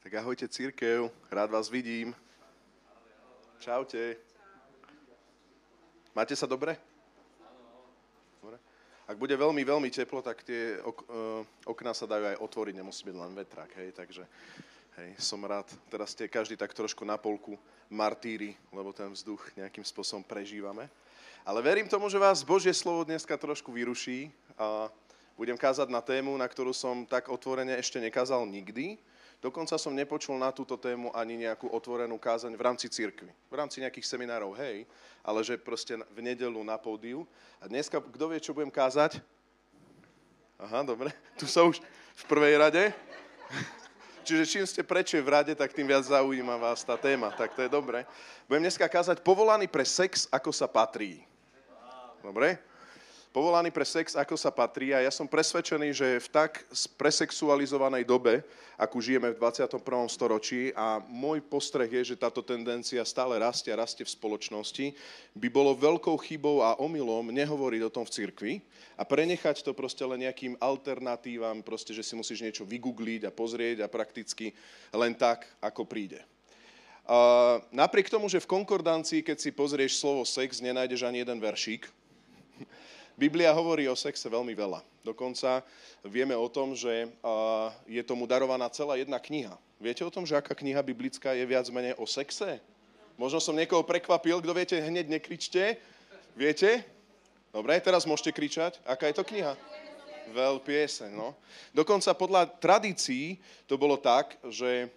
Tak ahojte církev, rád vás vidím. Čaute. Máte sa dobre? Dobre. Ak bude veľmi, veľmi teplo, tak tie ok- uh, okná sa dajú aj otvoriť, nemusí byť len vetrák, hej, takže hej, som rád. Teraz ste každý tak trošku na polku martíry, lebo ten vzduch nejakým spôsobom prežívame. Ale verím tomu, že vás Božie slovo dneska trošku vyruší a budem kázať na tému, na ktorú som tak otvorene ešte nekázal nikdy, Dokonca som nepočul na túto tému ani nejakú otvorenú kázaň v rámci cirkvi. V rámci nejakých seminárov, hej, ale že proste v nedelu na pódiu. A dneska, kto vie, čo budem kázať? Aha, dobre. Tu sa už v prvej rade. Čiže čím ste prečo v rade, tak tým viac zaujíma vás tá téma. Tak to je dobre. Budem dneska kázať povolaný pre sex, ako sa patrí. Dobre? Povolaný pre sex, ako sa patrí. A ja som presvedčený, že v tak presexualizovanej dobe, akú žijeme v 21. storočí, a môj postreh je, že táto tendencia stále rastie a rastie v spoločnosti, by bolo veľkou chybou a omylom nehovoriť o tom v cirkvi a prenechať to proste len nejakým alternatívam, proste, že si musíš niečo vygoogliť a pozrieť a prakticky len tak, ako príde. Uh, napriek tomu, že v konkordancii, keď si pozrieš slovo sex, nenájdeš ani jeden veršík, Biblia hovorí o sexe veľmi veľa. Dokonca vieme o tom, že je tomu darovaná celá jedna kniha. Viete o tom, že aká kniha biblická je viac menej o sexe? Možno som niekoho prekvapil, kto viete, hneď nekričte. Viete? Dobre, teraz môžete kričať. Aká je to kniha? Veľ pieseň, no. Dokonca podľa tradícií to bolo tak, že,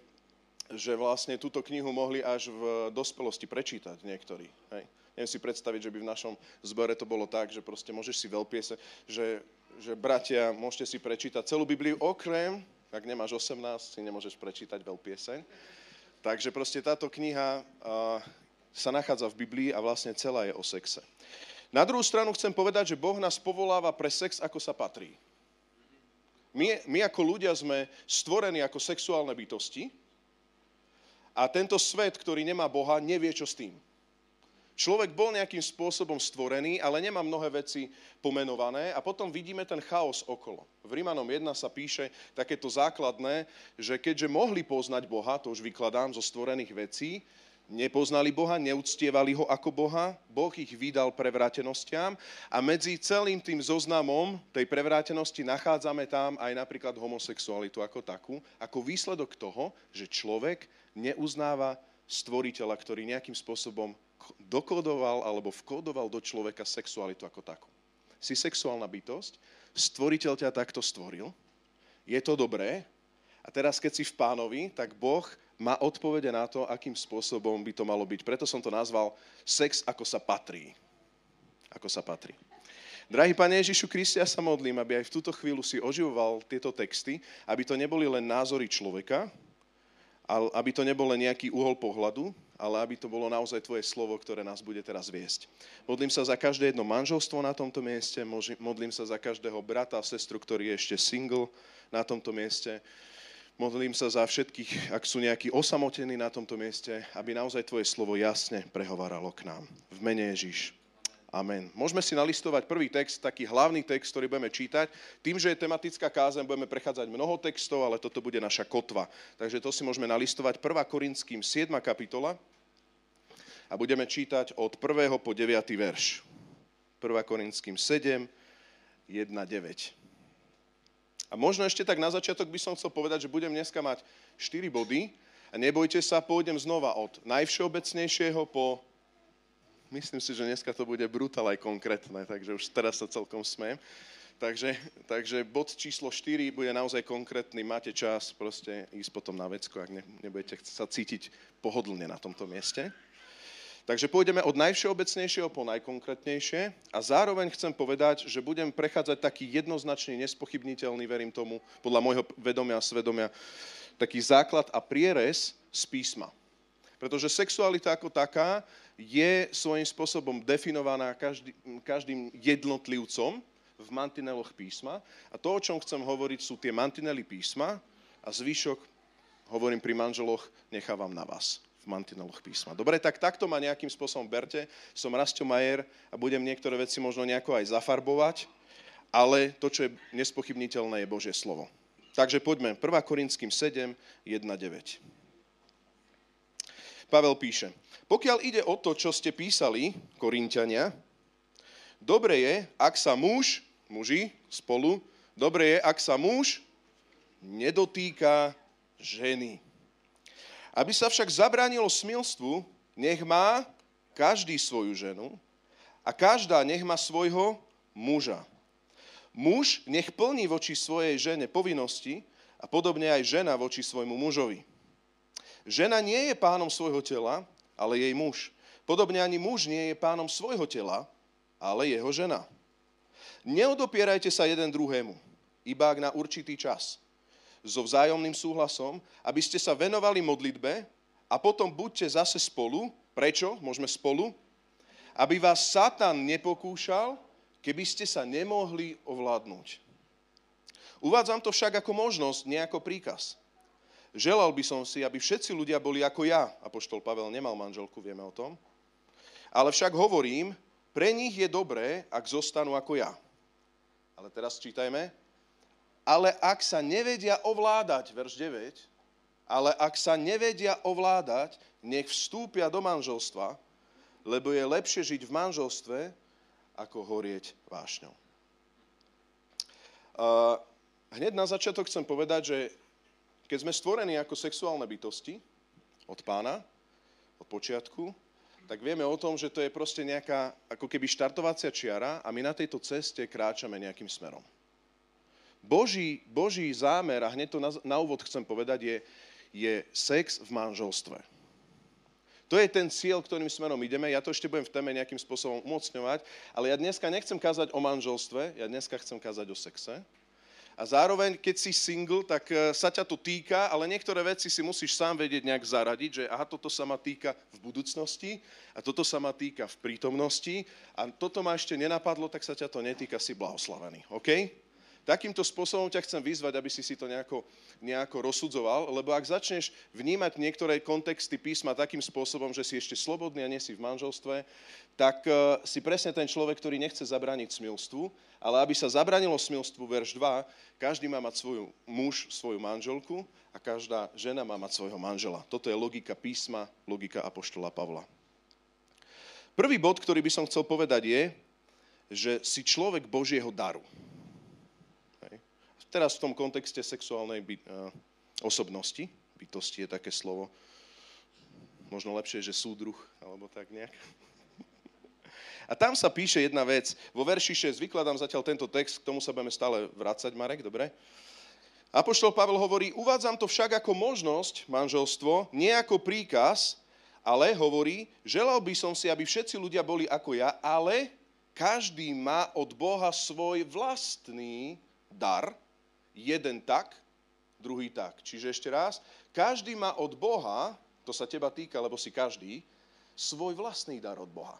že vlastne túto knihu mohli až v dospelosti prečítať niektorí. Hej. Neviem si predstaviť, že by v našom zbore to bolo tak, že proste môžeš si veľpiese, že, že bratia, môžete si prečítať celú Bibliu, okrem, ak nemáš 18, si nemôžeš prečítať veľpieseň. Takže proste táto kniha sa nachádza v Biblii a vlastne celá je o sexe. Na druhú stranu chcem povedať, že Boh nás povoláva pre sex, ako sa patrí. My, my ako ľudia sme stvorení ako sexuálne bytosti a tento svet, ktorý nemá Boha, nevie, čo s tým. Človek bol nejakým spôsobom stvorený, ale nemá mnohé veci pomenované a potom vidíme ten chaos okolo. V Rímanom 1 sa píše takéto základné, že keďže mohli poznať Boha, to už vykladám zo stvorených vecí, nepoznali Boha, neúctievali ho ako Boha, Boh ich vydal prevrátenostiam a medzi celým tým zoznamom tej prevrátenosti nachádzame tam aj napríklad homosexualitu ako takú, ako výsledok toho, že človek neuznáva stvoriteľa, ktorý nejakým spôsobom dokodoval alebo vkodoval do človeka sexualitu ako takú. Si sexuálna bytosť, stvoriteľ ťa takto stvoril, je to dobré a teraz keď si v pánovi, tak Boh má odpovede na to, akým spôsobom by to malo byť. Preto som to nazval sex ako sa patrí. Ako sa patrí. Drahý Pane Ježišu Kristi, ja sa modlím, aby aj v túto chvíľu si oživoval tieto texty, aby to neboli len názory človeka, aby to nebol len nejaký uhol pohľadu, ale aby to bolo naozaj Tvoje slovo, ktoré nás bude teraz viesť. Modlím sa za každé jedno manželstvo na tomto mieste, modlím sa za každého brata a sestru, ktorý je ešte single na tomto mieste. Modlím sa za všetkých, ak sú nejakí osamotení na tomto mieste, aby naozaj Tvoje slovo jasne prehováralo k nám. V mene Ježíš. Amen. Môžeme si nalistovať prvý text, taký hlavný text, ktorý budeme čítať. Tým, že je tematická kázeň, budeme prechádzať mnoho textov, ale toto bude naša kotva. Takže to si môžeme nalistovať 1. Korinským 7. kapitola a budeme čítať od 1. po 9. verš. 1. Korinským 7, 1, 9. A možno ešte tak na začiatok by som chcel povedať, že budem dneska mať 4 body a nebojte sa, pôjdem znova od najvšeobecnejšieho po Myslím si, že dneska to bude brutál aj konkrétne, takže už teraz sa celkom smiem. Takže, takže bod číslo 4 bude naozaj konkrétny, máte čas proste ísť potom na vecko, ak ne, nebudete sa cítiť pohodlne na tomto mieste. Takže pôjdeme od najvšeobecnejšieho po najkonkrétnejšie a zároveň chcem povedať, že budem prechádzať taký jednoznačne nespochybniteľný, verím tomu, podľa môjho vedomia a svedomia, taký základ a prierez z písma. Pretože sexualita ako taká je svojím spôsobom definovaná každý, každým jednotlivcom v mantineloch písma. A to, o čom chcem hovoriť, sú tie mantinely písma a zvyšok, hovorím pri manželoch, nechávam na vás v mantineloch písma. Dobre, tak takto ma nejakým spôsobom berte. Som Rastio Majer a budem niektoré veci možno nejako aj zafarbovať, ale to, čo je nespochybniteľné, je Božie slovo. Takže poďme, 1. Korinským 7, 1, 9. Pavel píše, pokiaľ ide o to, čo ste písali, Korintiania, dobre je, ak sa muž, muži spolu, dobre je, ak sa muž nedotýka ženy. Aby sa však zabránilo smilstvu, nech má každý svoju ženu a každá nech má svojho muža. Muž nech plní voči svojej žene povinnosti a podobne aj žena voči svojmu mužovi. Žena nie je pánom svojho tela, ale jej muž. Podobne ani muž nie je pánom svojho tela, ale jeho žena. Neodopierajte sa jeden druhému, iba ak na určitý čas. So vzájomným súhlasom, aby ste sa venovali modlitbe a potom buďte zase spolu. Prečo? Môžeme spolu? Aby vás Satan nepokúšal, keby ste sa nemohli ovládnuť. Uvádzam to však ako možnosť, nie ako príkaz. Želal by som si, aby všetci ľudia boli ako ja. Apoštol Pavel nemal manželku, vieme o tom. Ale však hovorím, pre nich je dobré, ak zostanú ako ja. Ale teraz čítajme. Ale ak sa nevedia ovládať, verš 9, ale ak sa nevedia ovládať, nech vstúpia do manželstva, lebo je lepšie žiť v manželstve, ako horieť vášňou. Hneď na začiatok chcem povedať, že keď sme stvorení ako sexuálne bytosti od pána, od počiatku, tak vieme o tom, že to je proste nejaká ako keby štartovacia čiara a my na tejto ceste kráčame nejakým smerom. Boží, Boží zámer, a hneď to na, na úvod chcem povedať, je, je sex v manželstve. To je ten cieľ, ktorým smerom ideme. Ja to ešte budem v téme nejakým spôsobom umocňovať, ale ja dneska nechcem kázať o manželstve, ja dneska chcem kázať o sexe. A zároveň, keď si single, tak e, sa ťa to týka, ale niektoré veci si musíš sám vedieť nejak zaradiť, že aha, toto sa ma týka v budúcnosti a toto sa ma týka v prítomnosti a toto ma ešte nenapadlo, tak sa ťa to netýka, si blahoslavený. OK? Takýmto spôsobom ťa chcem vyzvať, aby si si to nejako, nejako rozsudzoval, lebo ak začneš vnímať niektoré kontexty písma takým spôsobom, že si ešte slobodný a nie si v manželstve, tak uh, si presne ten človek, ktorý nechce zabrániť smilstvu, ale aby sa zabranilo smilstvu, verš 2, každý má mať svoju muž, svoju manželku a každá žena má mať svojho manžela. Toto je logika písma, logika Apoštola Pavla. Prvý bod, ktorý by som chcel povedať je, že si človek Božieho daru. Teraz v tom kontexte sexuálnej by, uh, osobnosti, bytosti je také slovo, možno lepšie, že súdruh, alebo tak nejak. A tam sa píše jedna vec. Vo verši 6, vykladám zatiaľ tento text, k tomu sa budeme stále vrácať, Marek, dobre? Apoštol Pavel hovorí, uvádzam to však ako možnosť, manželstvo, nie ako príkaz, ale hovorí, želal by som si, aby všetci ľudia boli ako ja, ale každý má od Boha svoj vlastný dar, jeden tak, druhý tak. Čiže ešte raz, každý má od Boha, to sa teba týka, lebo si každý, svoj vlastný dar od Boha.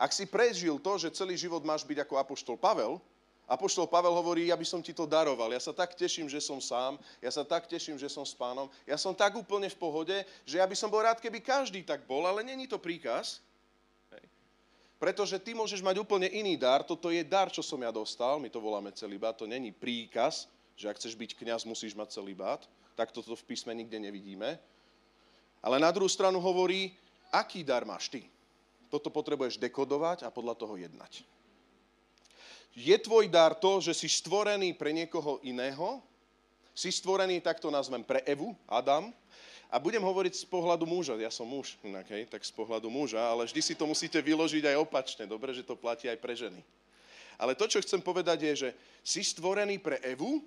Ak si prežil to, že celý život máš byť ako apoštol Pavel, apoštol Pavel hovorí, ja by som ti to daroval, ja sa tak teším, že som sám, ja sa tak teším, že som s pánom, ja som tak úplne v pohode, že ja by som bol rád, keby každý tak bol, ale není to príkaz, pretože ty môžeš mať úplne iný dar, toto je dar, čo som ja dostal, my to voláme celibát, to není príkaz, že ak chceš byť kňaz, musíš mať celibát, tak toto v písme nikde nevidíme. Ale na druhú stranu hovorí, aký dar máš ty. Toto potrebuješ dekodovať a podľa toho jednať. Je tvoj dar to, že si stvorený pre niekoho iného? Si stvorený, tak to nazvem, pre Evu, Adam, a budem hovoriť z pohľadu muža, ja som muž, inak, hej, tak z pohľadu muža, ale vždy si to musíte vyložiť aj opačne, dobre, že to platí aj pre ženy. Ale to, čo chcem povedať je, že si stvorený pre Evu,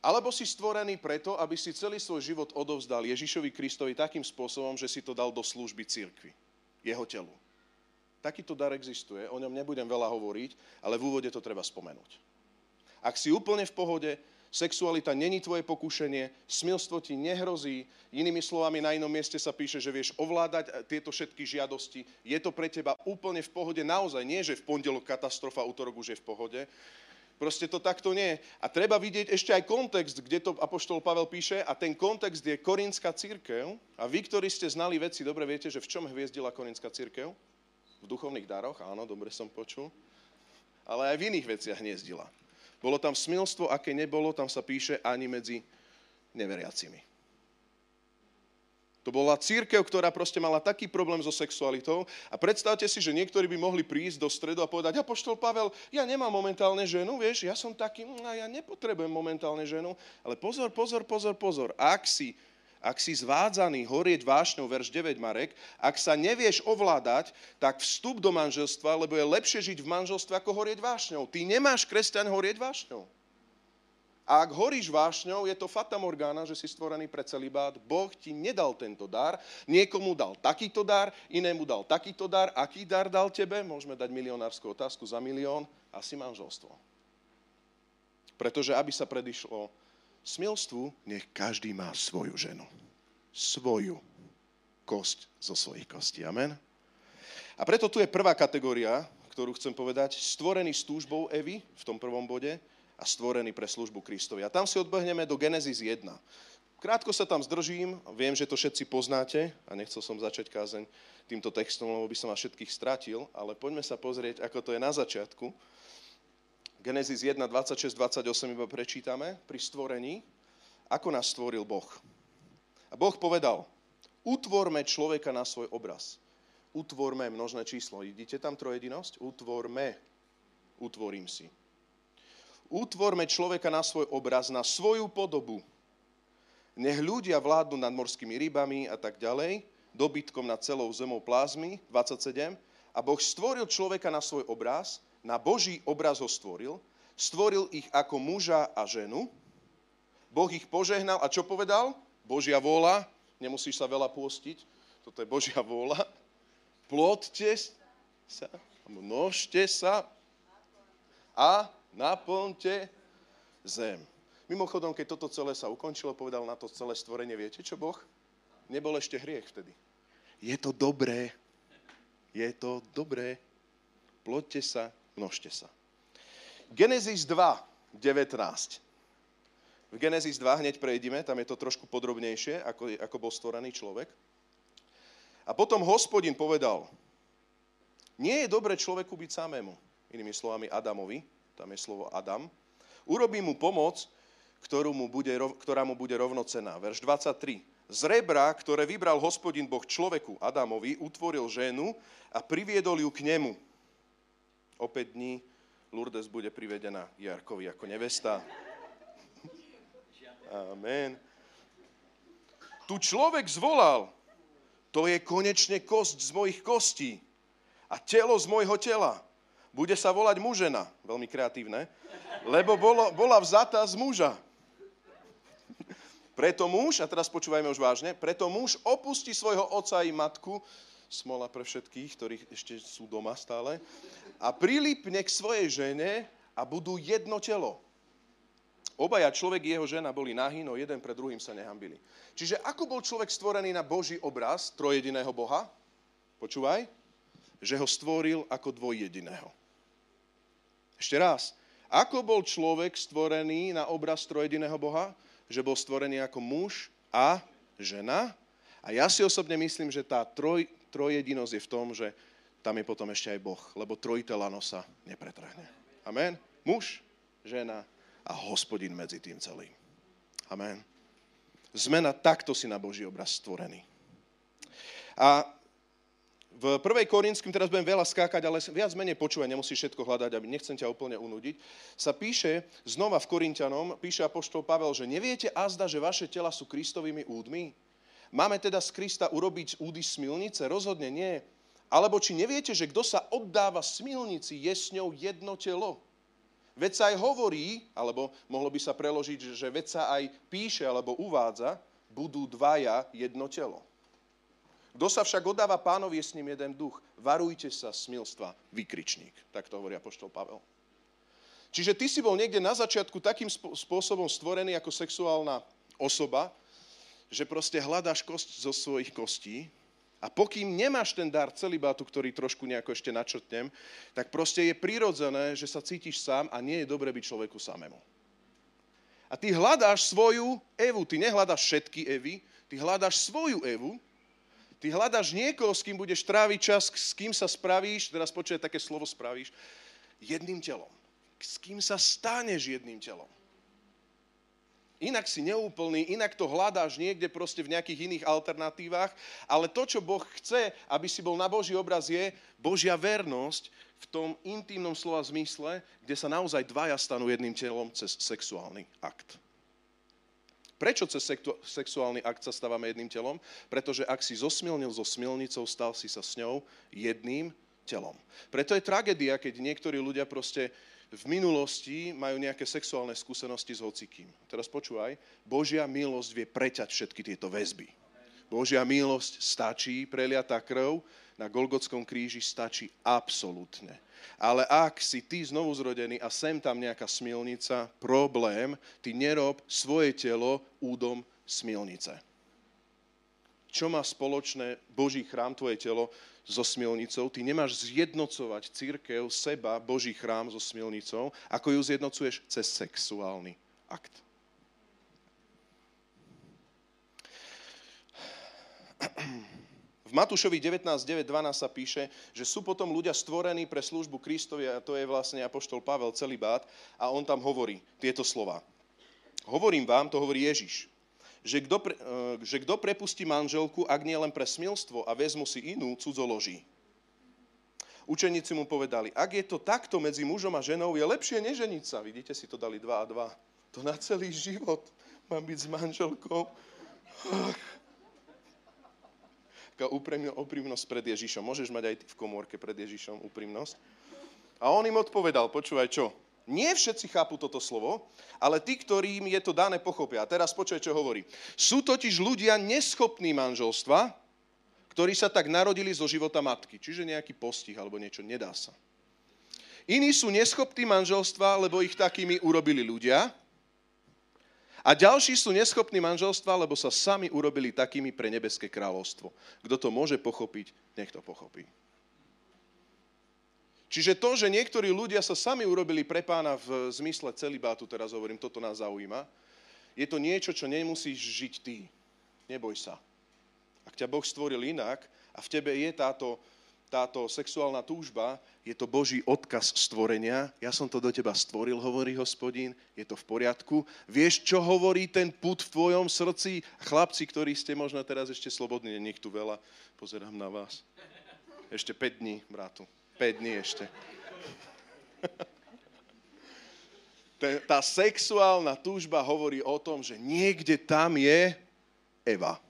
alebo si stvorený preto, aby si celý svoj život odovzdal Ježišovi Kristovi takým spôsobom, že si to dal do služby církvy, jeho telu. Takýto dar existuje, o ňom nebudem veľa hovoriť, ale v úvode to treba spomenúť. Ak si úplne v pohode, Sexualita není tvoje pokušenie, smilstvo ti nehrozí. Inými slovami, na inom mieste sa píše, že vieš ovládať eh, tieto všetky žiadosti. Je to pre teba úplne v pohode naozaj. Nie, že v pondelok katastrofa, útorok už je v pohode. Proste to takto nie. A treba vidieť ešte aj kontext, kde to Apoštol Pavel píše a ten kontext je Korinská církev. A vy, ktorí ste znali veci, dobre viete, že v čom hviezdila Korinská církev? V duchovných daroch, áno, dobre som počul. Ale aj v iných veciach hniezdila. Bolo tam smilstvo, aké nebolo, tam sa píše ani medzi neveriacimi. To bola církev, ktorá proste mala taký problém so sexualitou a predstavte si, že niektorí by mohli prísť do stredu a povedať, apoštol Pavel, ja nemám momentálne ženu, vieš, ja som taký, no ja nepotrebujem momentálne ženu, ale pozor, pozor, pozor, pozor, ak si ak si zvádzaný horieť vášňou, verš 9 Marek, ak sa nevieš ovládať, tak vstup do manželstva, lebo je lepšie žiť v manželstve, ako horieť vášňou. Ty nemáš, kresťan, horieť vášňou. A ak horíš vášňou, je to fata morgana, že si stvorený pre celibát. Boh ti nedal tento dar, niekomu dal takýto dar, inému dal takýto dar. Aký dar dal tebe? Môžeme dať milionárskú otázku za milión. Asi manželstvo. Pretože aby sa predišlo smilstvu, nech každý má svoju ženu. Svoju kosť zo svojich kostí. Amen. A preto tu je prvá kategória, ktorú chcem povedať, stvorený s túžbou Evy v tom prvom bode, a stvorený pre službu Kristovi. A tam si odbehneme do Genesis 1. Krátko sa tam zdržím, viem, že to všetci poznáte a nechcel som začať kázeň týmto textom, lebo by som vás všetkých stratil, ale poďme sa pozrieť, ako to je na začiatku. Genesis 1, 26, 28 iba prečítame pri stvorení, ako nás stvoril Boh. A Boh povedal, utvorme človeka na svoj obraz. Utvorme množné číslo. Vidíte tam trojedinosť? Utvorme. Utvorím si. Utvorme človeka na svoj obraz, na svoju podobu. Nech ľudia vládnu nad morskými rybami a tak ďalej, dobytkom nad celou zemou plázmy, 27. A Boh stvoril človeka na svoj obraz, na Boží obraz ho stvoril, stvoril ich ako muža a ženu, Boh ich požehnal a čo povedal? Božia vôľa, nemusíš sa veľa pôstiť, toto je Božia vôľa. Plodte sa, množte sa a naplňte zem. Mimochodom, keď toto celé sa ukončilo, povedal na to celé stvorenie, viete čo Boh? Nebol ešte hriech vtedy. Je to dobré. Je to dobré. Ploďte sa, množte sa. Genesis 2, 19. V Genesis 2 hneď prejdime, tam je to trošku podrobnejšie, ako, ako bol stvorený človek. A potom hospodin povedal, nie je dobre človeku byť samému, inými slovami Adamovi, tam je slovo Adam, urobí mu pomoc, ktorú mu bude, ktorá mu bude rovnocená. Verš 23. Z rebra, ktoré vybral hospodin Boh človeku Adamovi, utvoril ženu a priviedol ju k nemu. Opäť dní Lourdes bude privedená Jarkovi ako nevesta. Amen. Tu človek zvolal, to je konečne kosť z mojich kostí a telo z mojho tela bude sa volať mužena, veľmi kreatívne, lebo bolo, bola vzatá z muža. Preto muž, a teraz počúvajme už vážne, preto muž opustí svojho oca i matku, smola pre všetkých, ktorí ešte sú doma stále, a prilipne k svojej žene a budú jedno telo. Obaja človek i jeho žena boli nahý, no jeden pre druhým sa nehambili. Čiže ako bol človek stvorený na Boží obraz trojediného Boha? Počúvaj, že ho stvoril ako dvojjediného. Ešte raz. Ako bol človek stvorený na obraz trojediného Boha? Že bol stvorený ako muž a žena? A ja si osobne myslím, že tá troj, trojjedinosť je v tom, že tam je potom ešte aj Boh, lebo trojité lano sa nepretrhne. Amen? Muž, žena a hospodin medzi tým celým. Amen. Zmena takto si na Boží obraz stvorený. A v 1. Korinským, teraz budem veľa skákať, ale viac menej počúvaj, nemusíš všetko hľadať, aby nechcem ťa úplne unudiť, sa píše znova v Korintianom, píše apoštol Pavel, že neviete azda, že vaše tela sú Kristovými údmi? Máme teda z Krista urobiť údy smilnice? Rozhodne nie. Alebo či neviete, že kto sa oddáva smilnici, je s ňou jedno telo? Veď sa aj hovorí, alebo mohlo by sa preložiť, že veď sa aj píše alebo uvádza, budú dvaja jedno telo. Kto sa však oddáva pánovi, je s ním jeden duch. Varujte sa smilstva, vykričník. Tak to hovorí apoštol Pavel. Čiže ty si bol niekde na začiatku takým spôsobom stvorený ako sexuálna osoba, že proste hľadáš kosť zo svojich kostí a pokým nemáš ten dar celibátu, ktorý trošku nejako ešte načrtnem, tak proste je prirodzené, že sa cítiš sám a nie je dobre byť človeku samému. A ty hľadáš svoju Evu, ty nehľadáš všetky Evy, ty hľadáš svoju Evu, Ty hľadaš niekoho, s kým budeš tráviť čas, s kým sa spravíš, teraz počuje také slovo spravíš, jedným telom. s kým sa staneš jedným telom. Inak si neúplný, inak to hľadáš niekde proste v nejakých iných alternatívach, ale to, čo Boh chce, aby si bol na Boží obraz, je Božia vernosť v tom intimnom slova zmysle, kde sa naozaj dvaja stanú jedným telom cez sexuálny akt. Prečo cez sexuálny akt sa stávame jedným telom? Pretože ak si zosmilnil so smilnicou, stal si sa s ňou jedným telom. Preto je tragédia, keď niektorí ľudia proste v minulosti majú nejaké sexuálne skúsenosti s hocikým. Teraz počúvaj, Božia milosť vie preťať všetky tieto väzby. Božia milosť stačí, preliatá krv na Golgotskom kríži stačí absolútne. Ale ak si ty znovu zrodený a sem tam nejaká smilnica, problém, ty nerob svoje telo údom smilnice. Čo má spoločné Boží chrám, tvoje telo, so smilnicou. Ty nemáš zjednocovať církev, seba, Boží chrám so smilnicou, ako ju zjednocuješ cez sexuálny akt. V Matúšovi 19.9.12 sa píše, že sú potom ľudia stvorení pre službu Kristovi a to je vlastne apoštol Pavel celý bát a on tam hovorí tieto slova. Hovorím vám, to hovorí Ježiš, že kto, pre, eh, že kto prepustí manželku, ak nie len pre smilstvo a vezmu si inú, cudzoloží. Učeníci mu povedali, ak je to takto medzi mužom a ženou, je lepšie neženiť sa. Vidíte, si to dali dva a dva. To na celý život mám byť s manželkou. Ach. Taká úprimnosť pred Ježišom. Môžeš mať aj ty v komórke pred Ježišom úprimnosť. A on im odpovedal, počúvaj čo, nie všetci chápu toto slovo, ale tí, ktorým je to dané, pochopia. A teraz počuj, čo hovorí. Sú totiž ľudia neschopní manželstva, ktorí sa tak narodili zo života matky. Čiže nejaký postih alebo niečo, nedá sa. Iní sú neschopní manželstva, lebo ich takými urobili ľudia. A ďalší sú neschopní manželstva, lebo sa sami urobili takými pre nebeské kráľovstvo. Kto to môže pochopiť, nech to pochopí. Čiže to, že niektorí ľudia sa sami urobili pre pána v zmysle celibátu, teraz hovorím, toto nás zaujíma, je to niečo, čo nemusíš žiť ty. Neboj sa. Ak ťa Boh stvoril inak a v tebe je táto, táto sexuálna túžba, je to Boží odkaz stvorenia. Ja som to do teba stvoril, hovorí hospodín, je to v poriadku. Vieš, čo hovorí ten put v tvojom srdci? Chlapci, ktorí ste možno teraz ešte slobodní, nech tu veľa, pozerám na vás. Ešte 5 dní, brátu. 5 dní ešte. Tá sexuálna túžba hovorí o tom, že niekde tam je Eva.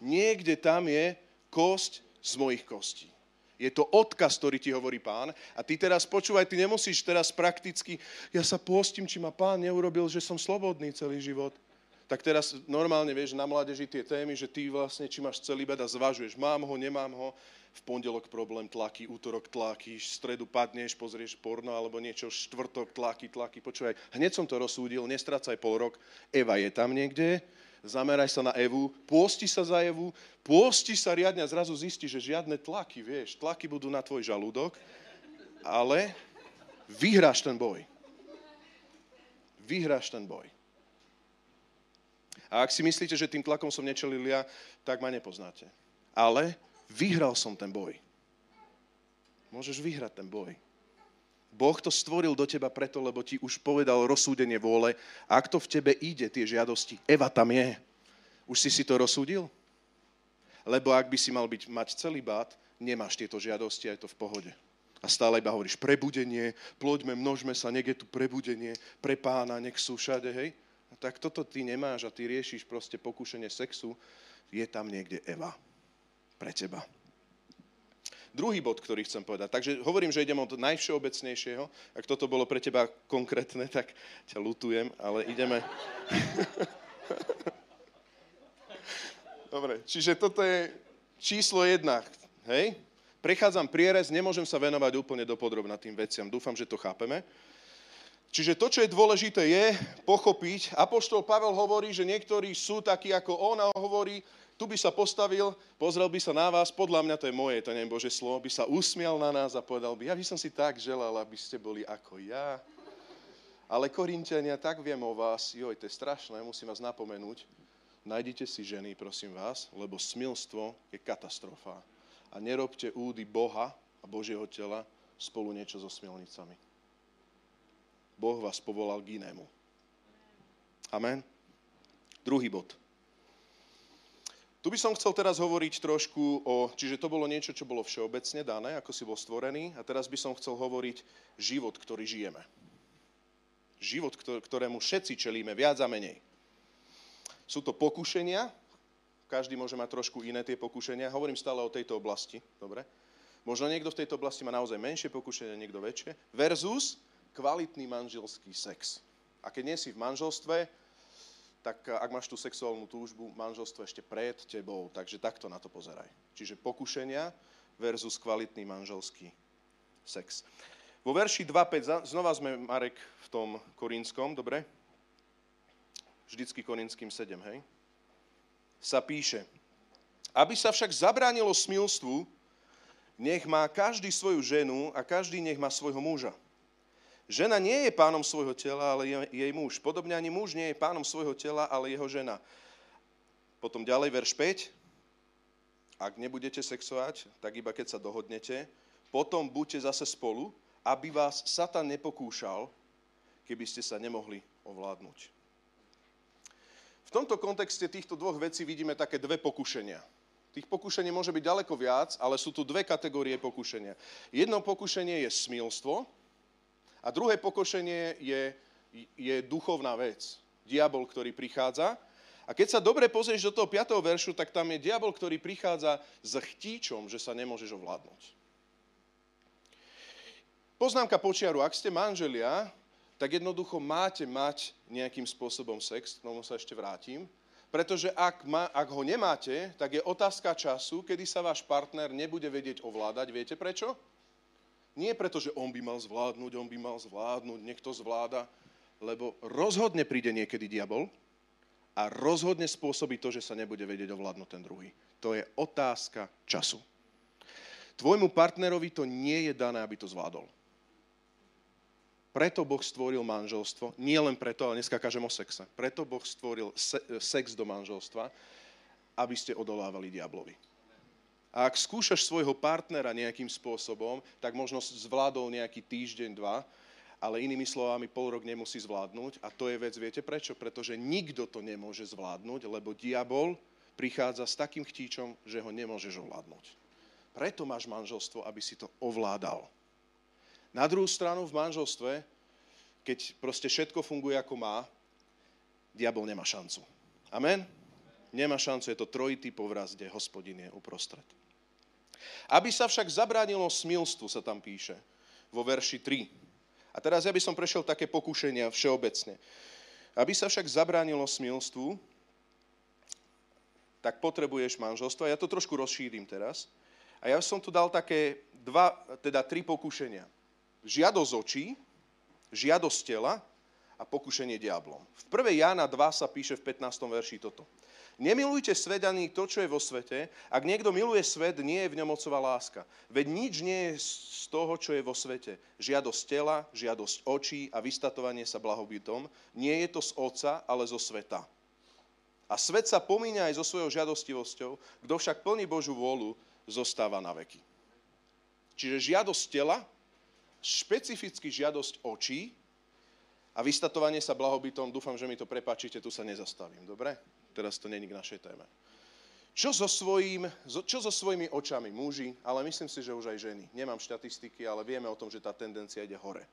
Niekde tam je kosť z mojich kostí. Je to odkaz, ktorý ti hovorí pán. A ty teraz počúvaj, ty nemusíš teraz prakticky, ja sa postím, či ma pán neurobil, že som slobodný celý život. Tak teraz normálne vieš na mládeži tie témy, že ty vlastne, či máš celý bed a zvažuješ, mám ho, nemám ho v pondelok problém tlaky, útorok tlaky, v stredu padneš, pozrieš porno alebo niečo, štvrtok tlaky, tlaky. Počúvaj, hneď som to rozsúdil, nestrácaj pol rok. Eva je tam niekde, zameraj sa na Evu, pôsti sa za Evu, pôsti sa riadne a zrazu zistí, že žiadne tlaky, vieš, tlaky budú na tvoj žalúdok, ale vyhráš ten boj. Vyhráš ten boj. A ak si myslíte, že tým tlakom som nečelil ja, tak ma nepoznáte. Ale Vyhral som ten boj. Môžeš vyhrať ten boj. Boh to stvoril do teba preto, lebo ti už povedal rozsúdenie vôle. Ak to v tebe ide, tie žiadosti, Eva tam je. Už si si to rozsúdil? Lebo ak by si mal byť, mať celý bát, nemáš tieto žiadosti a je to v pohode. A stále iba hovoríš prebudenie, ploďme, množme sa, nech je tu prebudenie pre pána, nech sú všade, hej? A tak toto ty nemáš a ty riešiš proste pokúšenie sexu, je tam niekde Eva pre teba. Druhý bod, ktorý chcem povedať. Takže hovorím, že idem od najvšeobecnejšieho. Ak toto bolo pre teba konkrétne, tak ťa lutujem, ale ideme... Dobre, čiže toto je číslo jedna. Hej? Prechádzam prierez, nemôžem sa venovať úplne do podrobna tým veciam. Dúfam, že to chápeme. Čiže to, čo je dôležité, je pochopiť. Apoštol Pavel hovorí, že niektorí sú takí ako on a hovorí, tu by sa postavil, pozrel by sa na vás, podľa mňa to je moje, to nie Bože slovo, by sa usmial na nás a povedal by, ja by som si tak želal, aby ste boli ako ja. Ale Korintiania, tak viem o vás, joj, to je strašné, musím vás napomenúť, nájdite si ženy, prosím vás, lebo smilstvo je katastrofa. A nerobte údy Boha a Božieho tela spolu niečo so smilnicami. Boh vás povolal k inému. Amen. Druhý bod. Tu by som chcel teraz hovoriť trošku o, čiže to bolo niečo, čo bolo všeobecne dané, ako si bol stvorený, a teraz by som chcel hovoriť život, ktorý žijeme. Život, ktorému všetci čelíme, viac a menej. Sú to pokušenia, každý môže mať trošku iné tie pokušenia, hovorím stále o tejto oblasti, dobre? Možno niekto v tejto oblasti má naozaj menšie pokušenie, niekto väčšie, versus kvalitný manželský sex. A keď nie si v manželstve, tak eh, ak máš tú sexuálnu túžbu, manželstvo ešte pred tebou, takže takto na to pozeraj. Čiže pokušenia versus kvalitný manželský sex. Vo verši 2.5, znova sme, Marek, v tom korinskom, dobre? Vždycky korinským 7, hej? Sa píše, aby sa však zabránilo smilstvu, nech má každý svoju ženu a každý nech má svojho muža. Žena nie je pánom svojho tela, ale je jej muž. Podobne ani muž nie je pánom svojho tela, ale jeho žena. Potom ďalej, verš 5. Ak nebudete sexovať, tak iba keď sa dohodnete, potom buďte zase spolu, aby vás Satan nepokúšal, keby ste sa nemohli ovládnuť. V tomto kontexte týchto dvoch vecí vidíme také dve pokušenia. Tých pokušení môže byť ďaleko viac, ale sú tu dve kategórie pokušenia. Jedno pokušenie je smilstvo, a druhé pokošenie je, je duchovná vec. Diabol, ktorý prichádza. A keď sa dobre pozrieš do toho 5. veršu, tak tam je diabol, ktorý prichádza s chtíčom, že sa nemôžeš ovládnuť. Poznámka počiaru, ak ste manželia, tak jednoducho máte mať nejakým spôsobom sex, k tomu sa ešte vrátim, pretože ak, ma, ak ho nemáte, tak je otázka času, kedy sa váš partner nebude vedieť ovládať. Viete prečo? Nie preto, že on by mal zvládnuť, on by mal zvládnuť, niekto zvláda, lebo rozhodne príde niekedy diabol a rozhodne spôsobí to, že sa nebude vedieť ovládnuť ten druhý. To je otázka času. Tvojmu partnerovi to nie je dané, aby to zvládol. Preto Boh stvoril manželstvo, nie len preto, ale dneska kažem o sexe. Preto Boh stvoril sex do manželstva, aby ste odolávali diablovi. A ak skúšaš svojho partnera nejakým spôsobom, tak možno zvládol nejaký týždeň, dva, ale inými slovami pol rok nemusí zvládnuť. A to je vec, viete prečo? Pretože nikto to nemôže zvládnuť, lebo diabol prichádza s takým chtíčom, že ho nemôžeš ovládnuť. Preto máš manželstvo, aby si to ovládal. Na druhú stranu v manželstve, keď proste všetko funguje ako má, diabol nemá šancu. Amen? Nemá šancu, je to trojitý povraz, kde hospodin je uprostred. Aby sa však zabránilo smilstvu, sa tam píše vo verši 3. A teraz ja by som prešiel také pokušenia všeobecne. Aby sa však zabránilo smilstvu, tak potrebuješ manželstvo. Ja to trošku rozšírim teraz. A ja som tu dal také dva, teda tri pokušenia. Žiadosť očí, žiadosť tela a pokušenie diablom. V 1. Jána 2 sa píše v 15. verši toto. Nemilujte svet ani to, čo je vo svete. Ak niekto miluje svet, nie je v ňom ocová láska. Veď nič nie je z toho, čo je vo svete. Žiadosť tela, žiadosť očí a vystatovanie sa blahobytom. Nie je to z oca, ale zo sveta. A svet sa pomíňa aj so svojou žiadostivosťou, kto však plní Božú vôľu, zostáva na veky. Čiže žiadosť tela, špecificky žiadosť očí a vystatovanie sa blahobytom, dúfam, že mi to prepačíte, tu sa nezastavím, dobre? teraz to není k našej téme. Čo so, svojím, čo so svojimi očami muži, ale myslím si, že už aj ženy. Nemám štatistiky, ale vieme o tom, že tá tendencia ide hore.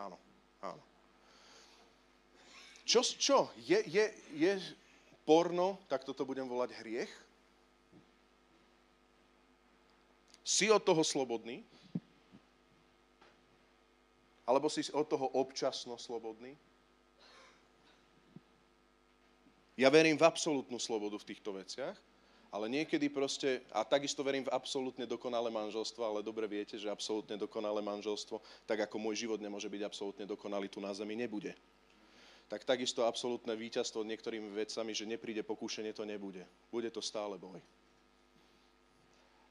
Áno, áno. Čo, čo? Je, je, je porno, tak toto budem volať hriech? Si od toho slobodný? Alebo si od toho občasno slobodný? Ja verím v absolútnu slobodu v týchto veciach, ale niekedy proste, a takisto verím v absolútne dokonalé manželstvo, ale dobre viete, že absolútne dokonalé manželstvo, tak ako môj život nemôže byť absolútne dokonalý tu na zemi, nebude. Tak takisto absolútne víťazstvo niektorými vecami, že nepríde pokúšenie, to nebude. Bude to stále boj.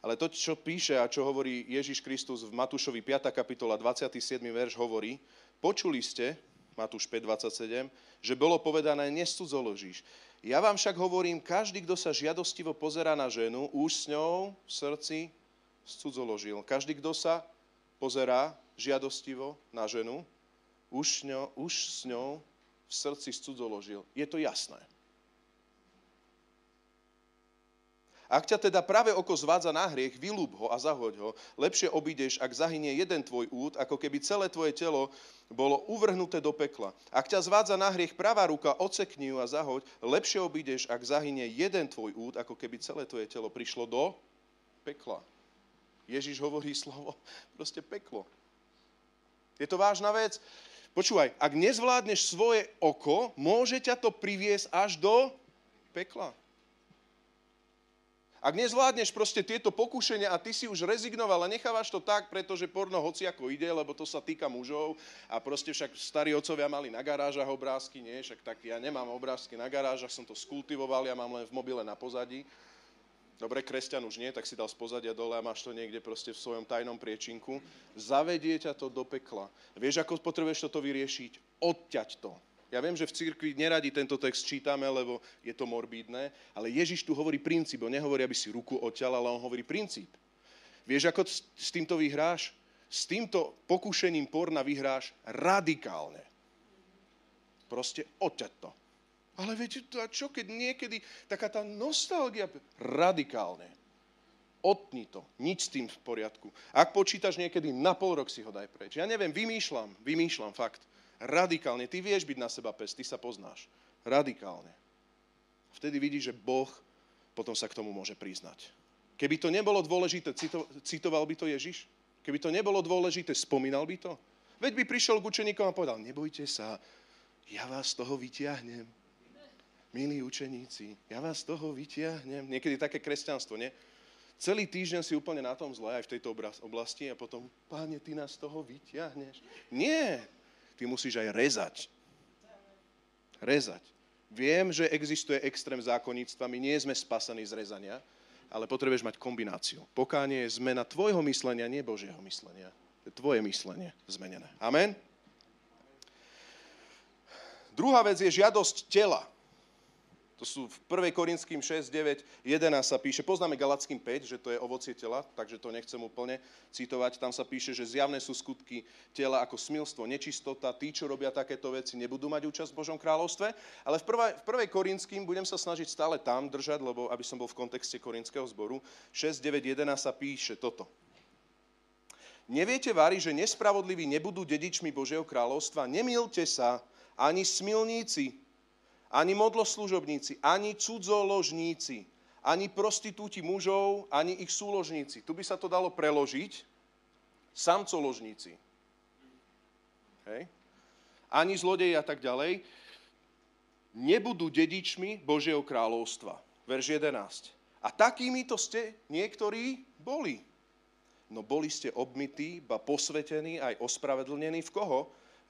Ale to, čo píše a čo hovorí Ježiš Kristus v Matúšovi 5. kapitola 27. verš hovorí, počuli ste, Matúš 5.27, že bolo povedané, nescudzoložíš. Ja vám však hovorím, každý, kto sa žiadostivo pozera na ženu, už s ňou v srdci scudzoložil. Každý, kto sa pozerá žiadostivo na ženu, už, ňo, už s ňou v srdci scudzoložil. Je to jasné. Ak ťa teda práve oko zvádza na hriech, vylúb ho a zahoď ho. Lepšie obídeš, ak zahynie jeden tvoj út, ako keby celé tvoje telo bolo uvrhnuté do pekla. Ak ťa zvádza na hriech pravá ruka, ocekni ju a zahoď. Lepšie obídeš, ak zahynie jeden tvoj út, ako keby celé tvoje telo prišlo do pekla. Ježiš hovorí slovo, proste peklo. Je to vážna vec. Počúvaj, ak nezvládneš svoje oko, môže ťa to priviesť až do pekla. Ak nezvládneš proste tieto pokúšenia a ty si už rezignoval a nechávaš to tak, pretože porno hoci ako ide, lebo to sa týka mužov a proste však starí otcovia mali na garážach obrázky, nie, však tak ja nemám obrázky na garážach, som to skultivoval, ja mám len v mobile na pozadí. Dobre, kresťan už nie, tak si dal z pozadia dole a máš to niekde proste v svojom tajnom priečinku. Zavedie ťa to do pekla. Vieš, ako potrebuješ toto vyriešiť? Odťať to. Ja viem, že v cirkvi neradi tento text čítame, lebo je to morbídne, ale Ježiš tu hovorí princíp. On nehovorí, aby si ruku odťal, ale on hovorí princíp. Vieš, ako s týmto vyhráš? S týmto pokúšením porna vyhráš radikálne. Proste odťať to. Ale viete, a čo keď niekedy taká tá nostalgia, radikálne. Otni to, nič s tým v poriadku. Ak počítaš niekedy, na pol rok si ho daj preč. Ja neviem, vymýšľam, vymýšľam, fakt. Radikálne. Ty vieš byť na seba pes, ty sa poznáš. Radikálne. Vtedy vidíš, že Boh potom sa k tomu môže priznať. Keby to nebolo dôležité, cito, citoval by to Ježiš? Keby to nebolo dôležité, spomínal by to? Veď by prišiel k učeníkom a povedal, nebojte sa, ja vás z toho vyťahnem. Milí učeníci, ja vás z toho vyťahnem. Niekedy také kresťanstvo, nie? Celý týždeň si úplne na tom zle aj v tejto oblasti a potom, páne, ty nás z toho vyťahneš. Nie, ty musíš aj rezať. Rezať. Viem, že existuje extrém zákonníctva, my nie sme spasení z rezania, ale potrebuješ mať kombináciu. Pokánie je zmena tvojho myslenia, nie Božieho myslenia. To je tvoje myslenie zmenené. Amen? Druhá vec je žiadosť tela. To sú v 1. Korinským 6, 9, 11 sa píše, poznáme Galackým 5, že to je ovocie tela, takže to nechcem úplne citovať. Tam sa píše, že zjavné sú skutky tela ako smilstvo, nečistota, tí, čo robia takéto veci, nebudú mať účasť v Božom kráľovstve. Ale v 1. Korinským budem sa snažiť stále tam držať, lebo aby som bol v kontexte korinského zboru. 6, 9, 11 sa píše toto. Neviete, Vári, že nespravodliví nebudú dedičmi Božieho kráľovstva? Nemilte sa, ani smilníci, ani modloslužobníci, ani cudzoložníci, ani prostitúti mužov, ani ich súložníci. Tu by sa to dalo preložiť samcoložníci. Hej. Ani zlodeji a tak ďalej. Nebudú dedičmi Božieho kráľovstva. Verš 11. A takýmito ste niektorí boli. No boli ste obmytí, ba posvetení, aj ospravedlnení v koho?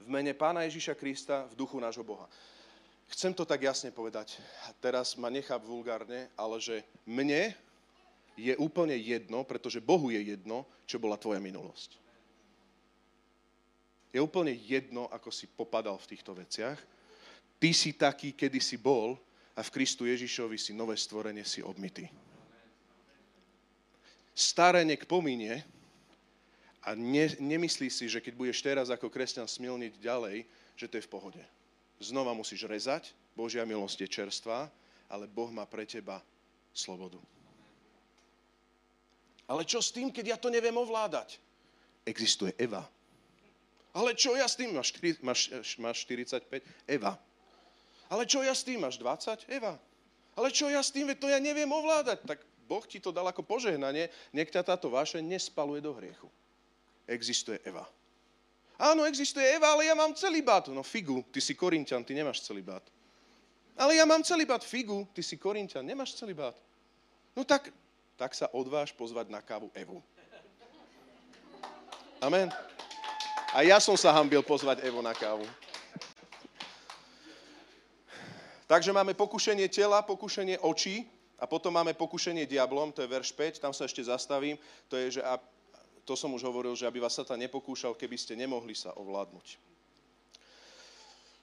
V mene Pána Ježiša Krista, v duchu nášho Boha. Chcem to tak jasne povedať. Teraz ma nechá vulgárne, ale že mne je úplne jedno, pretože Bohu je jedno, čo bola tvoja minulosť. Je úplne jedno, ako si popadal v týchto veciach. Ty si taký, kedy si bol a v Kristu Ježišovi si nové stvorenie, si obmity. Staré nek pominie a ne, nemyslí si, že keď budeš teraz ako kresťan smilniť ďalej, že to je v pohode znova musíš rezať, Božia milosť je čerstvá, ale Boh má pre teba slobodu. Ale čo s tým, keď ja to neviem ovládať? Existuje Eva. Ale čo ja s tým? Máš, 4, máš, máš 45? Eva. Ale čo ja s tým? Máš 20? Eva. Ale čo ja s tým? Veď to ja neviem ovládať. Tak Boh ti to dal ako požehnanie. Nech ťa táto vaše nespaluje do hriechu. Existuje Eva. Áno, existuje Eva, ale ja mám celý bát. No figu, ty si Korintian, ty nemáš celý bát. Ale ja mám celý bát. Figu, ty si Korintian, nemáš celý bát. No tak, tak sa odváž pozvať na kávu Evu. Amen. A ja som sa hambil pozvať Evu na kávu. Takže máme pokušenie tela, pokušenie očí a potom máme pokušenie diablom, to je verš 5, tam sa ešte zastavím. To je, že to som už hovoril, že aby vás Satan nepokúšal, keby ste nemohli sa ovládnuť.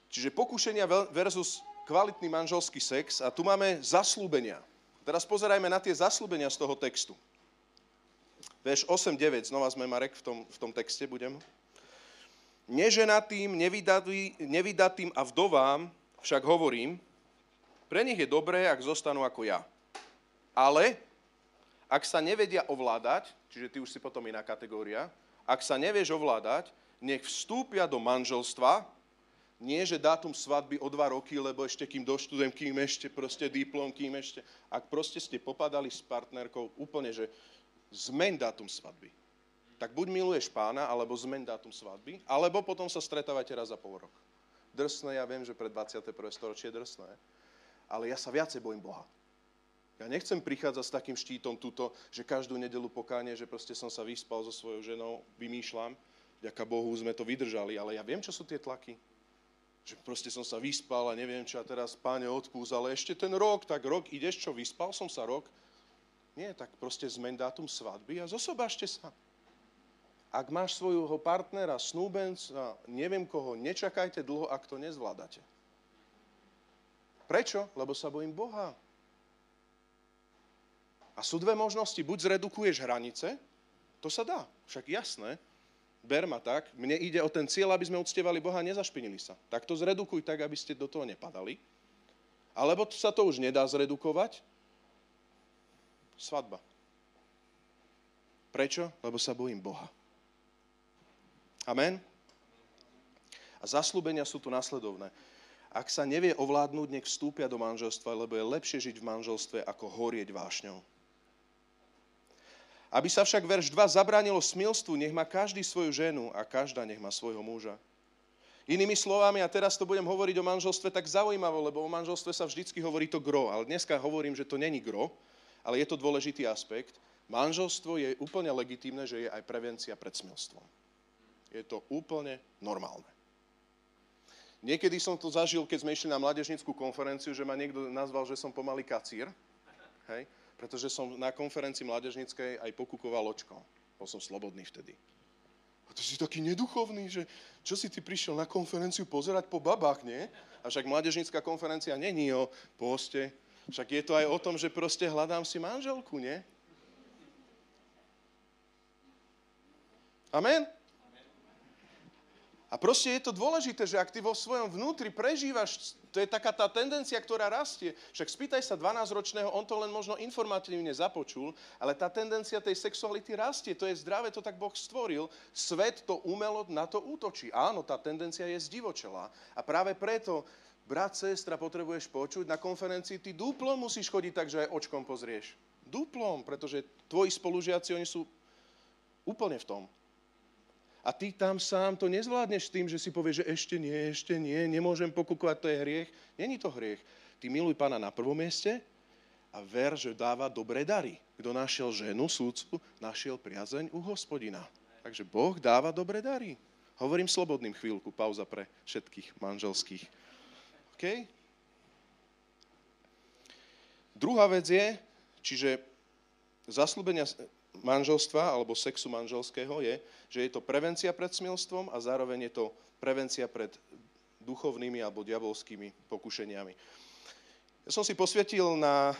Čiže pokúšenia versus kvalitný manželský sex a tu máme zaslúbenia. Teraz pozerajme na tie zaslúbenia z toho textu. Verš 8-9, znova sme Marek v tom, v tom texte budem. Neženatým, nevydatým a vdovám však hovorím, pre nich je dobré, ak zostanú ako ja. Ale ak sa nevedia ovládať, čiže ty už si potom iná kategória, ak sa nevieš ovládať, nech vstúpia do manželstva, nie, že dátum svadby o dva roky, lebo ešte kým doštudujem, kým ešte proste diplom, kým ešte... Ak proste ste popadali s partnerkou úplne, že zmeň dátum svadby. Tak buď miluješ pána, alebo zmeň dátum svadby, alebo potom sa stretávate raz za pol rok. Drsné, ja viem, že pre 21. storočie je drsné, ale ja sa viacej bojím Boha. Ja nechcem prichádzať s takým štítom tuto, že každú nedelu pokáne, že proste som sa vyspal so svojou ženou, vymýšľam. Ďaká Bohu sme to vydržali, ale ja viem, čo sú tie tlaky. Že proste som sa vyspal a neviem čo a teraz páne odpús, ale ešte ten rok, tak rok ideš čo, vyspal som sa rok? Nie, tak proste zmeň dátum svadby a zosobášte sa. Ak máš svojho partnera, snúbenca, neviem koho, nečakajte dlho, ak to nezvládate. Prečo? Lebo sa bojím Boha. A sú dve možnosti. Buď zredukuješ hranice, to sa dá, však jasné. Ber ma tak, mne ide o ten cieľ, aby sme uctievali Boha a nezašpinili sa. Tak to zredukuj tak, aby ste do toho nepadali. Alebo sa to už nedá zredukovať. Svadba. Prečo? Lebo sa bojím Boha. Amen? A zaslúbenia sú tu nasledovné. Ak sa nevie ovládnuť, nech vstúpia do manželstva, lebo je lepšie žiť v manželstve, ako horieť vášňou. Aby sa však verš 2 zabránilo smilstvu, nech má každý svoju ženu a každá nech má svojho muža. Inými slovami, a teraz to budem hovoriť o manželstve tak zaujímavo, lebo o manželstve sa vždycky hovorí to gro, ale dneska hovorím, že to není gro, ale je to dôležitý aspekt. Manželstvo je úplne legitímne, že je aj prevencia pred smilstvom. Je to úplne normálne. Niekedy som to zažil, keď sme išli na mladežnickú konferenciu, že ma niekto nazval, že som pomaly kacír. Hej? Pretože som na konferencii mládežnickej aj pokúkoval očkom. Bol som slobodný vtedy. A ty si taký neduchovný, že čo si ty prišiel na konferenciu pozerať po babách, nie? A však mládežnická konferencia není o poste, však je to aj o tom, že proste hľadám si manželku, nie? Amen? A proste je to dôležité, že ak ty vo svojom vnútri prežívaš, to je taká tá tendencia, ktorá rastie. Však spýtaj sa 12-ročného, on to len možno informatívne započul, ale tá tendencia tej sexuality rastie. To je zdravé, to tak Boh stvoril. Svet to umelo na to útočí. Áno, tá tendencia je zdivočelá. A práve preto, brat, sestra, potrebuješ počuť, na konferencii ty duplom musíš chodiť tak, že aj očkom pozrieš. Duplom, pretože tvoji spolužiaci, oni sú úplne v tom. A ty tam sám to nezvládneš tým, že si povieš, že ešte nie, ešte nie, nemôžem pokúkovať, to je hriech. Není to hriech. Ty miluj pána na prvom mieste a ver, že dáva dobré dary. Kto našiel ženu, súdcu, našiel priazeň u hospodina. Takže Boh dáva dobré dary. Hovorím slobodným chvíľku, pauza pre všetkých manželských. OK? Druhá vec je, čiže zaslúbenia manželstva alebo sexu manželského je, že je to prevencia pred smilstvom a zároveň je to prevencia pred duchovnými alebo diabolskými pokušeniami. Ja som si posvetil na,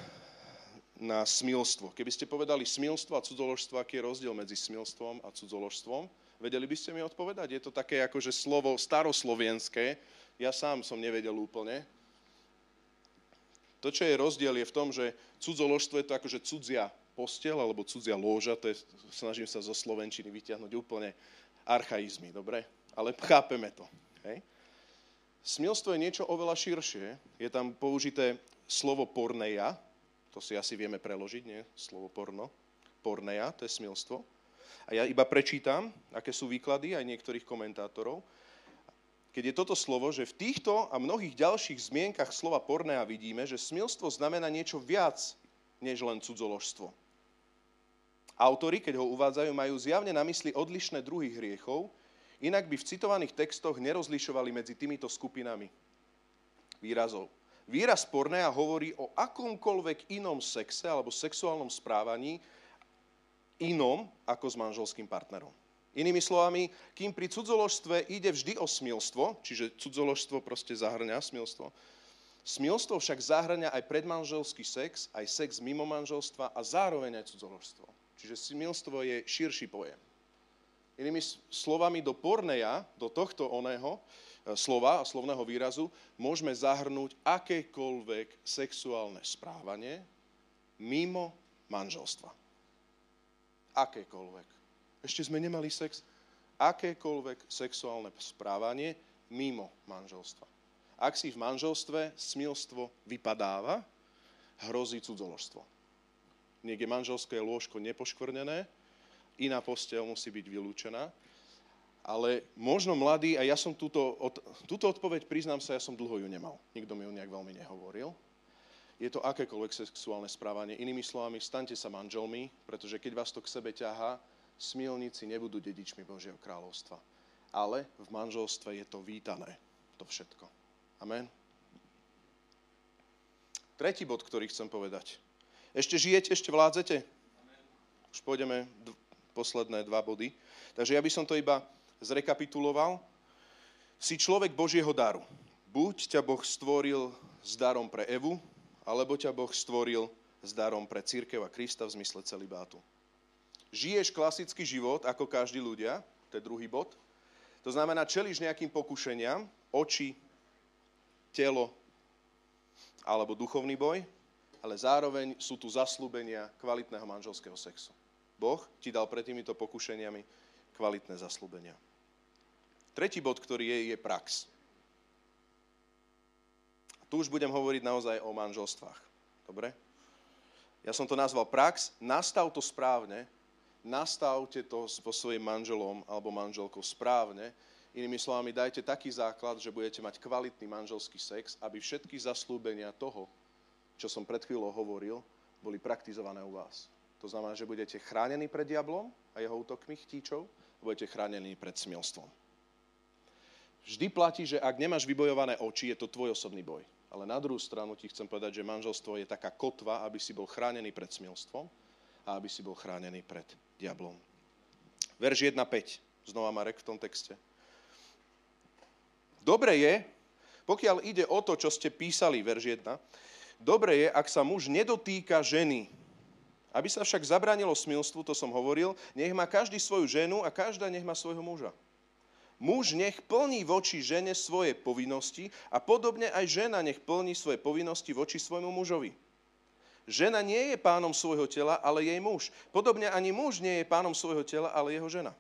na smilstvo. Keby ste povedali smilstvo a cudzoložstvo, aký je rozdiel medzi smilstvom a cudzoložstvom, vedeli by ste mi odpovedať? Je to také akože slovo staroslovenské, ja sám som nevedel úplne. To, čo je rozdiel, je v tom, že cudzoložstvo je to akože cudzia postel alebo cudzia lôža, to je, snažím sa zo Slovenčiny vyťahnuť úplne archaizmy, dobre? Ale chápeme to. Hej? Smilstvo je niečo oveľa širšie. Je tam použité slovo porneja, to si asi vieme preložiť, nie? Slovo porno. Porneja, to je smilstvo. A ja iba prečítam, aké sú výklady aj niektorých komentátorov. Keď je toto slovo, že v týchto a mnohých ďalších zmienkach slova pornea vidíme, že smilstvo znamená niečo viac, než len cudzoložstvo. Autori, keď ho uvádzajú, majú zjavne na mysli odlišné druhy hriechov, inak by v citovaných textoch nerozlišovali medzi týmito skupinami výrazov. Výraz pornéa hovorí o akomkoľvek inom sexe alebo sexuálnom správaní inom ako s manželským partnerom. Inými slovami, kým pri cudzoložstve ide vždy o smilstvo, čiže cudzoložstvo proste zahrňa smilstvo, smilstvo však zahrňa aj predmanželský sex, aj sex mimo manželstva a zároveň aj cudzoložstvo. Čiže smilstvo je širší pojem. Inými slovami, do porneja, do tohto oného e, slova a slovného výrazu, môžeme zahrnúť akékoľvek sexuálne správanie mimo manželstva. Akékoľvek. Ešte sme nemali sex. Akékoľvek sexuálne správanie mimo manželstva. Ak si v manželstve, smilstvo vypadáva, hrozí cudzoložstvo. Niek je manželské lôžko nepoškvrnené, iná postel musí byť vylúčená. Ale možno mladý, a ja som túto, túto odpoveď, priznám sa, ja som dlho ju nemal. Nikto mi ju nejak veľmi nehovoril. Je to akékoľvek sexuálne správanie. Inými slovami, stante sa manželmi, pretože keď vás to k sebe ťahá, smilníci nebudú dedičmi Božieho kráľovstva. Ale v manželstve je to vítané, to všetko. Amen. Tretí bod, ktorý chcem povedať. Ešte žijete, ešte vládzete? Už pôjdeme posledné dva body. Takže ja by som to iba zrekapituloval. Si človek Božieho daru. Buď ťa Boh stvoril s darom pre Evu, alebo ťa Boh stvoril s darom pre církev a Krista v zmysle celibátu. Žiješ klasický život, ako každý ľudia, to je druhý bod. To znamená, čelíš nejakým pokušeniam, oči, telo alebo duchovný boj, ale zároveň sú tu zaslúbenia kvalitného manželského sexu. Boh ti dal pred týmito pokušeniami kvalitné zaslúbenia. Tretí bod, ktorý je, je prax. A tu už budem hovoriť naozaj o manželstvách. Dobre? Ja som to nazval prax. Nastav to správne. Nastavte to so svojím manželom alebo manželkou správne. Inými slovami, dajte taký základ, že budete mať kvalitný manželský sex, aby všetky zaslúbenia toho, čo som pred chvíľou hovoril, boli praktizované u vás. To znamená, že budete chránení pred diablom a jeho útokmi chtíčov, budete chránení pred smilstvom. Vždy platí, že ak nemáš vybojované oči, je to tvoj osobný boj. Ale na druhú stranu ti chcem povedať, že manželstvo je taká kotva, aby si bol chránený pred smilstvom a aby si bol chránený pred diablom. Verš 1.5. Znova Marek v tom texte. Dobre je, pokiaľ ide o to, čo ste písali, verš 1, dobre je, ak sa muž nedotýka ženy, aby sa však zabránilo smilstvu, to som hovoril, nech má každý svoju ženu a každá nech má svojho muža. Muž nech plní voči žene svoje povinnosti a podobne aj žena nech plní svoje povinnosti voči svojmu mužovi. Žena nie je pánom svojho tela, ale jej muž. Podobne ani muž nie je pánom svojho tela, ale jeho žena.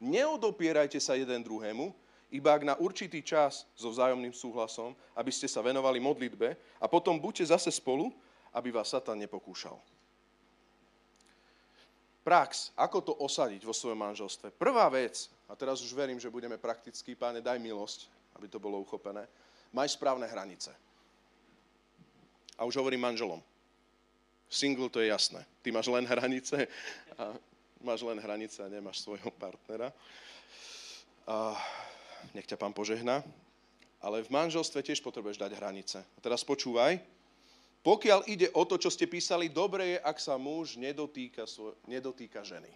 Neodopierajte sa jeden druhému, iba ak na určitý čas so vzájomným súhlasom, aby ste sa venovali modlitbe a potom buďte zase spolu, aby vás Satan nepokúšal prax, ako to osadiť vo svojom manželstve. Prvá vec, a teraz už verím, že budeme praktickí, páne, daj milosť, aby to bolo uchopené, maj správne hranice. A už hovorím manželom. Single to je jasné. Ty máš len hranice a máš len hranice a nemáš svojho partnera. A nech ťa pán požehná. Ale v manželstve tiež potrebuješ dať hranice. A teraz počúvaj, pokiaľ ide o to, čo ste písali, dobre je, ak sa muž nedotýka, svoj, nedotýka ženy.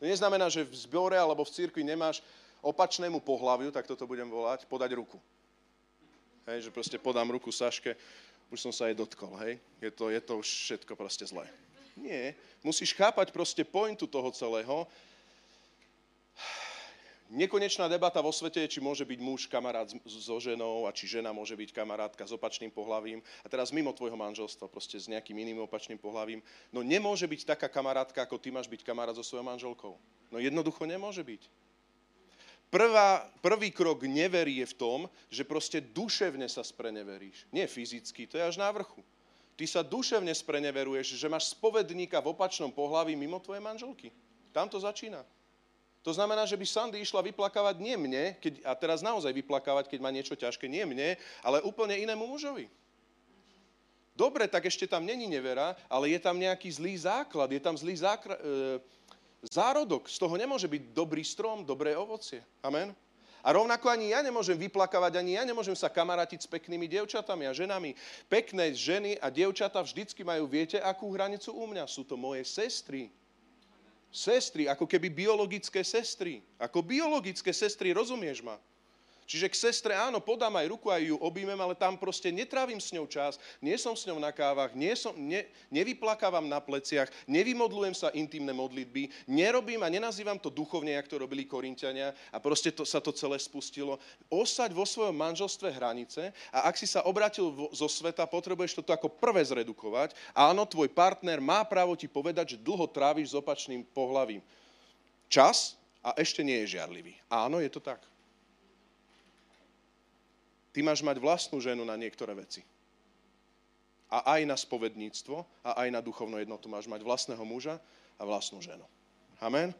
To neznamená, že v zbore alebo v cirkvi nemáš opačnému pohľaviu, tak toto budem volať, podať ruku. Hej, že proste podám ruku Saške, už som sa jej dotkol, hej. Je to, je to už všetko proste zlé. Nie, musíš chápať proste pointu toho celého Nekonečná debata vo svete je, či môže byť muž kamarát so ženou a či žena môže byť kamarátka s opačným pohlavím. A teraz mimo tvojho manželstva, proste s nejakým iným opačným pohlavím. No nemôže byť taká kamarátka, ako ty máš byť kamarát so svojou manželkou. No jednoducho nemôže byť. Prvá, prvý krok neverí je v tom, že proste duševne sa spreneveríš. Nie fyzicky, to je až na vrchu. Ty sa duševne spreneveruješ, že máš spovedníka v opačnom pohlaví mimo tvojej manželky. Tam to začína. To znamená, že by Sandy išla vyplakávať nie mne, keď, a teraz naozaj vyplakávať, keď má niečo ťažké, nie mne, ale úplne inému mužovi. Dobre, tak ešte tam není nevera, ale je tam nejaký zlý základ, je tam zlý zákra- e, zárodok. Z toho nemôže byť dobrý strom, dobré ovocie. Amen? A rovnako ani ja nemôžem vyplakávať, ani ja nemôžem sa kamarátiť s peknými dievčatami a ženami. Pekné ženy a dievčata vždycky majú, viete, akú hranicu u mňa? Sú to moje sestry sestry, ako keby biologické sestry. Ako biologické sestry, rozumieš ma? Čiže k sestre áno, podám aj ruku, aj ju objímem, ale tam proste netrávim s ňou čas, nie som s ňou na kávach, nie som, ne, nevyplakávam na pleciach, nevymodlujem sa intimné modlitby, nerobím a nenazývam to duchovne, jak to robili Korintiania a proste to, sa to celé spustilo. Osaď vo svojom manželstve hranice a ak si sa obratil zo sveta, potrebuješ toto ako prvé zredukovať. Áno, tvoj partner má právo ti povedať, že dlho tráviš s opačným pohlavím. Čas a ešte nie je žiarlivý. Áno, je to tak. Ty máš mať vlastnú ženu na niektoré veci. A aj na spovedníctvo, a aj na duchovnú jednotu máš mať vlastného muža a vlastnú ženu. Amen?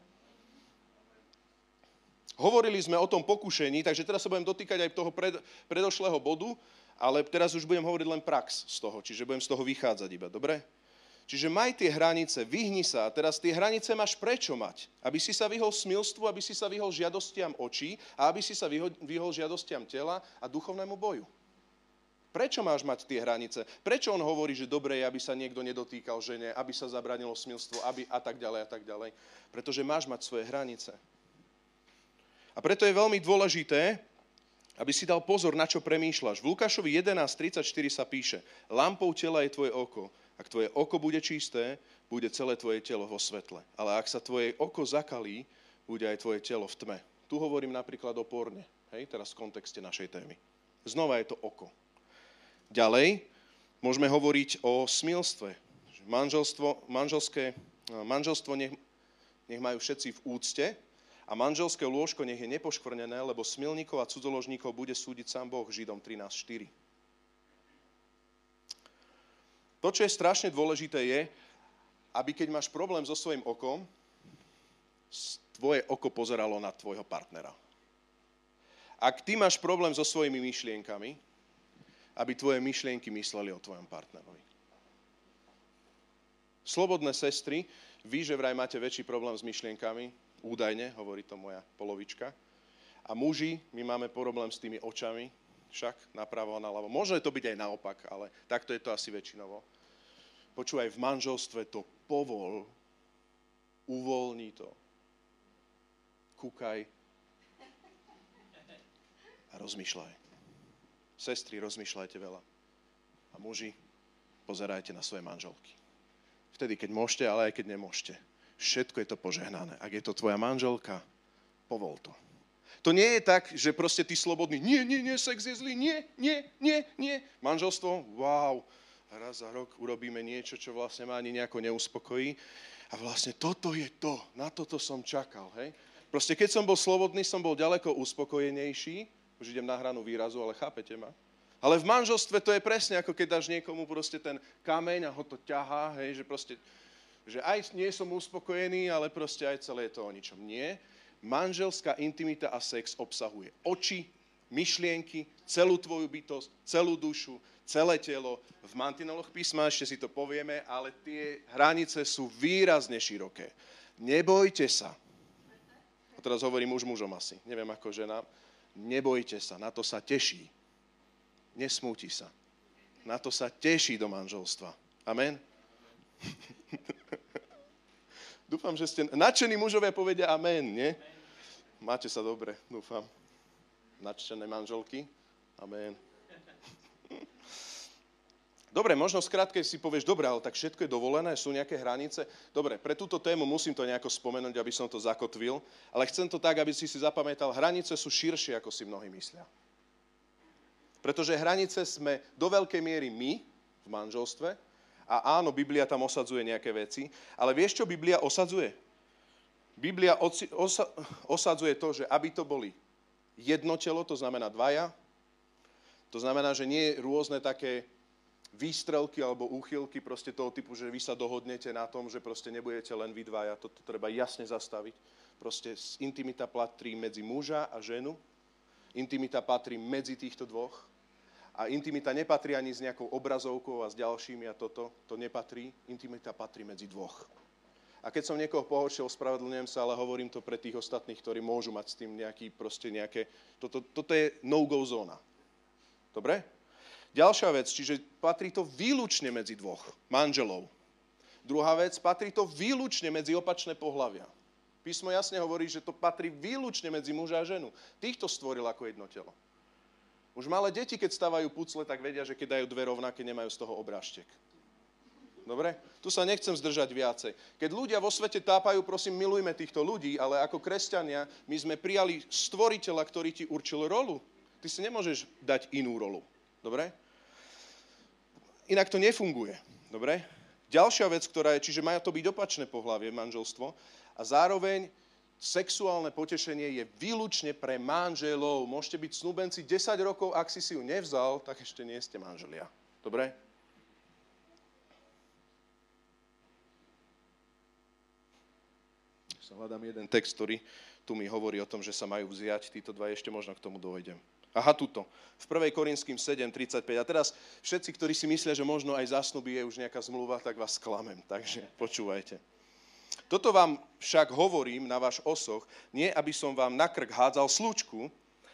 Hovorili sme o tom pokušení, takže teraz sa budem dotýkať aj toho pred, predošlého bodu, ale teraz už budem hovoriť len prax z toho, čiže budem z toho vychádzať iba, dobre? Čiže maj tie hranice, vyhni sa a teraz tie hranice máš prečo mať? Aby si sa vyhol smilstvu, aby si sa vyhol žiadostiam očí a aby si sa vyhol, vyhol žiadostiam tela a duchovnému boju. Prečo máš mať tie hranice? Prečo on hovorí, že dobre je, aby sa niekto nedotýkal žene, aby sa zabranilo smilstvo, aby a tak ďalej a tak ďalej? Pretože máš mať svoje hranice. A preto je veľmi dôležité, aby si dal pozor, na čo premýšľaš. V Lukášovi 11.34 sa píše, lampou tela je tvoje oko. Ak tvoje oko bude čisté, bude celé tvoje telo vo svetle. Ale ak sa tvoje oko zakalí, bude aj tvoje telo v tme. Tu hovorím napríklad o porne, hej, teraz v kontexte našej témy. Znova je to oko. Ďalej, môžeme hovoriť o smilstve. Manželstvo, manželské, manželstvo nech, nech majú všetci v úcte a manželské lôžko nech je nepoškvrnené, lebo smilníkov a cudzoložníkov bude súdiť sám Boh, Židom 13.4. To, čo je strašne dôležité, je, aby keď máš problém so svojím okom, tvoje oko pozeralo na tvojho partnera. Ak ty máš problém so svojimi myšlienkami, aby tvoje myšlienky mysleli o tvojom partnerovi. Slobodné sestry, vy, že vraj máte väčší problém s myšlienkami, údajne, hovorí to moja polovička. A muži, my máme problém s tými očami, však napravo a naľavo. Môže to byť aj naopak, ale takto je to asi väčšinovo. Počúvaj, v manželstve to povol, uvoľní to. Kúkaj a rozmýšľaj. Sestry, rozmýšľajte veľa. A muži, pozerajte na svoje manželky. Vtedy, keď môžete, ale aj keď nemôžete. Všetko je to požehnané. Ak je to tvoja manželka, povol to. To nie je tak, že proste ty slobodný, nie, nie, nie, sex je zlý, nie, nie, nie, nie. Manželstvo, wow, raz za rok urobíme niečo, čo vlastne ma ani nejako neuspokojí. A vlastne toto je to, na toto som čakal, hej. Proste keď som bol slobodný, som bol ďaleko uspokojenejší, už idem na hranu výrazu, ale chápete ma? Ale v manželstve to je presne ako keď dáš niekomu proste ten kameň a ho to ťahá, hej, že proste, že aj nie som uspokojený, ale proste aj celé je to o ničom. Nie, manželská intimita a sex obsahuje oči, myšlienky, celú tvoju bytosť, celú dušu, celé telo. V mantinoloch písma ešte si to povieme, ale tie hranice sú výrazne široké. Nebojte sa. A teraz hovorím už mužom asi, neviem ako žena. Nebojte sa, na to sa teší. Nesmúti sa. Na to sa teší do manželstva. Amen? Dúfam, že ste nadšení mužovia povedia amen, nie? Máte sa dobre, dúfam. Nadšené manželky. Amen. Dobre, možno skrátke si povieš, dobre, ale tak všetko je dovolené, sú nejaké hranice. Dobre, pre túto tému musím to nejako spomenúť, aby som to zakotvil, ale chcem to tak, aby si si zapamätal, hranice sú širšie, ako si mnohí myslia. Pretože hranice sme do veľkej miery my v manželstve, a áno, Biblia tam osadzuje nejaké veci, ale vieš, čo Biblia osadzuje? Biblia osa, osadzuje to, že aby to boli jedno telo, to znamená dvaja, to znamená, že nie rôzne také výstrelky alebo úchylky proste toho typu, že vy sa dohodnete na tom, že proste nebudete len vy dvaja, toto treba jasne zastaviť. Proste intimita patrí medzi muža a ženu, intimita patrí medzi týchto dvoch, a intimita nepatrí ani s nejakou obrazovkou a s ďalšími a toto, to nepatrí. Intimita patrí medzi dvoch. A keď som niekoho pohoršil, spravedlňujem sa, ale hovorím to pre tých ostatných, ktorí môžu mať s tým nejaký, proste nejaké, toto, toto je no-go zóna. Dobre? Ďalšia vec, čiže patrí to výlučne medzi dvoch manželov. Druhá vec, patrí to výlučne medzi opačné pohľavia. Písmo jasne hovorí, že to patrí výlučne medzi muža a ženu. Týchto stvoril ako jedno telo. Už malé deti, keď stávajú pucle, tak vedia, že keď dajú dve rovnaké, nemajú z toho obrážtek. Dobre? Tu sa nechcem zdržať viacej. Keď ľudia vo svete tápajú, prosím, milujme týchto ľudí, ale ako kresťania my sme prijali stvoriteľa, ktorý ti určil rolu. Ty si nemôžeš dať inú rolu. Dobre? Inak to nefunguje. Dobre? Ďalšia vec, ktorá je, čiže má to byť opačné pohlavie, manželstvo, a zároveň sexuálne potešenie je výlučne pre manželov. Môžete byť snúbenci 10 rokov, ak si si ju nevzal, tak ešte nie ste manželia. Dobre? Sa hľadám jeden text, ktorý tu mi hovorí o tom, že sa majú vziať. Títo dva ešte možno k tomu dojdem. Aha, tuto. V 1. Korinským 7.35. A teraz všetci, ktorí si myslia, že možno aj zásnuby je už nejaká zmluva, tak vás klamem. Takže počúvajte. Toto vám však hovorím na váš osoch, nie aby som vám na krk hádzal slučku,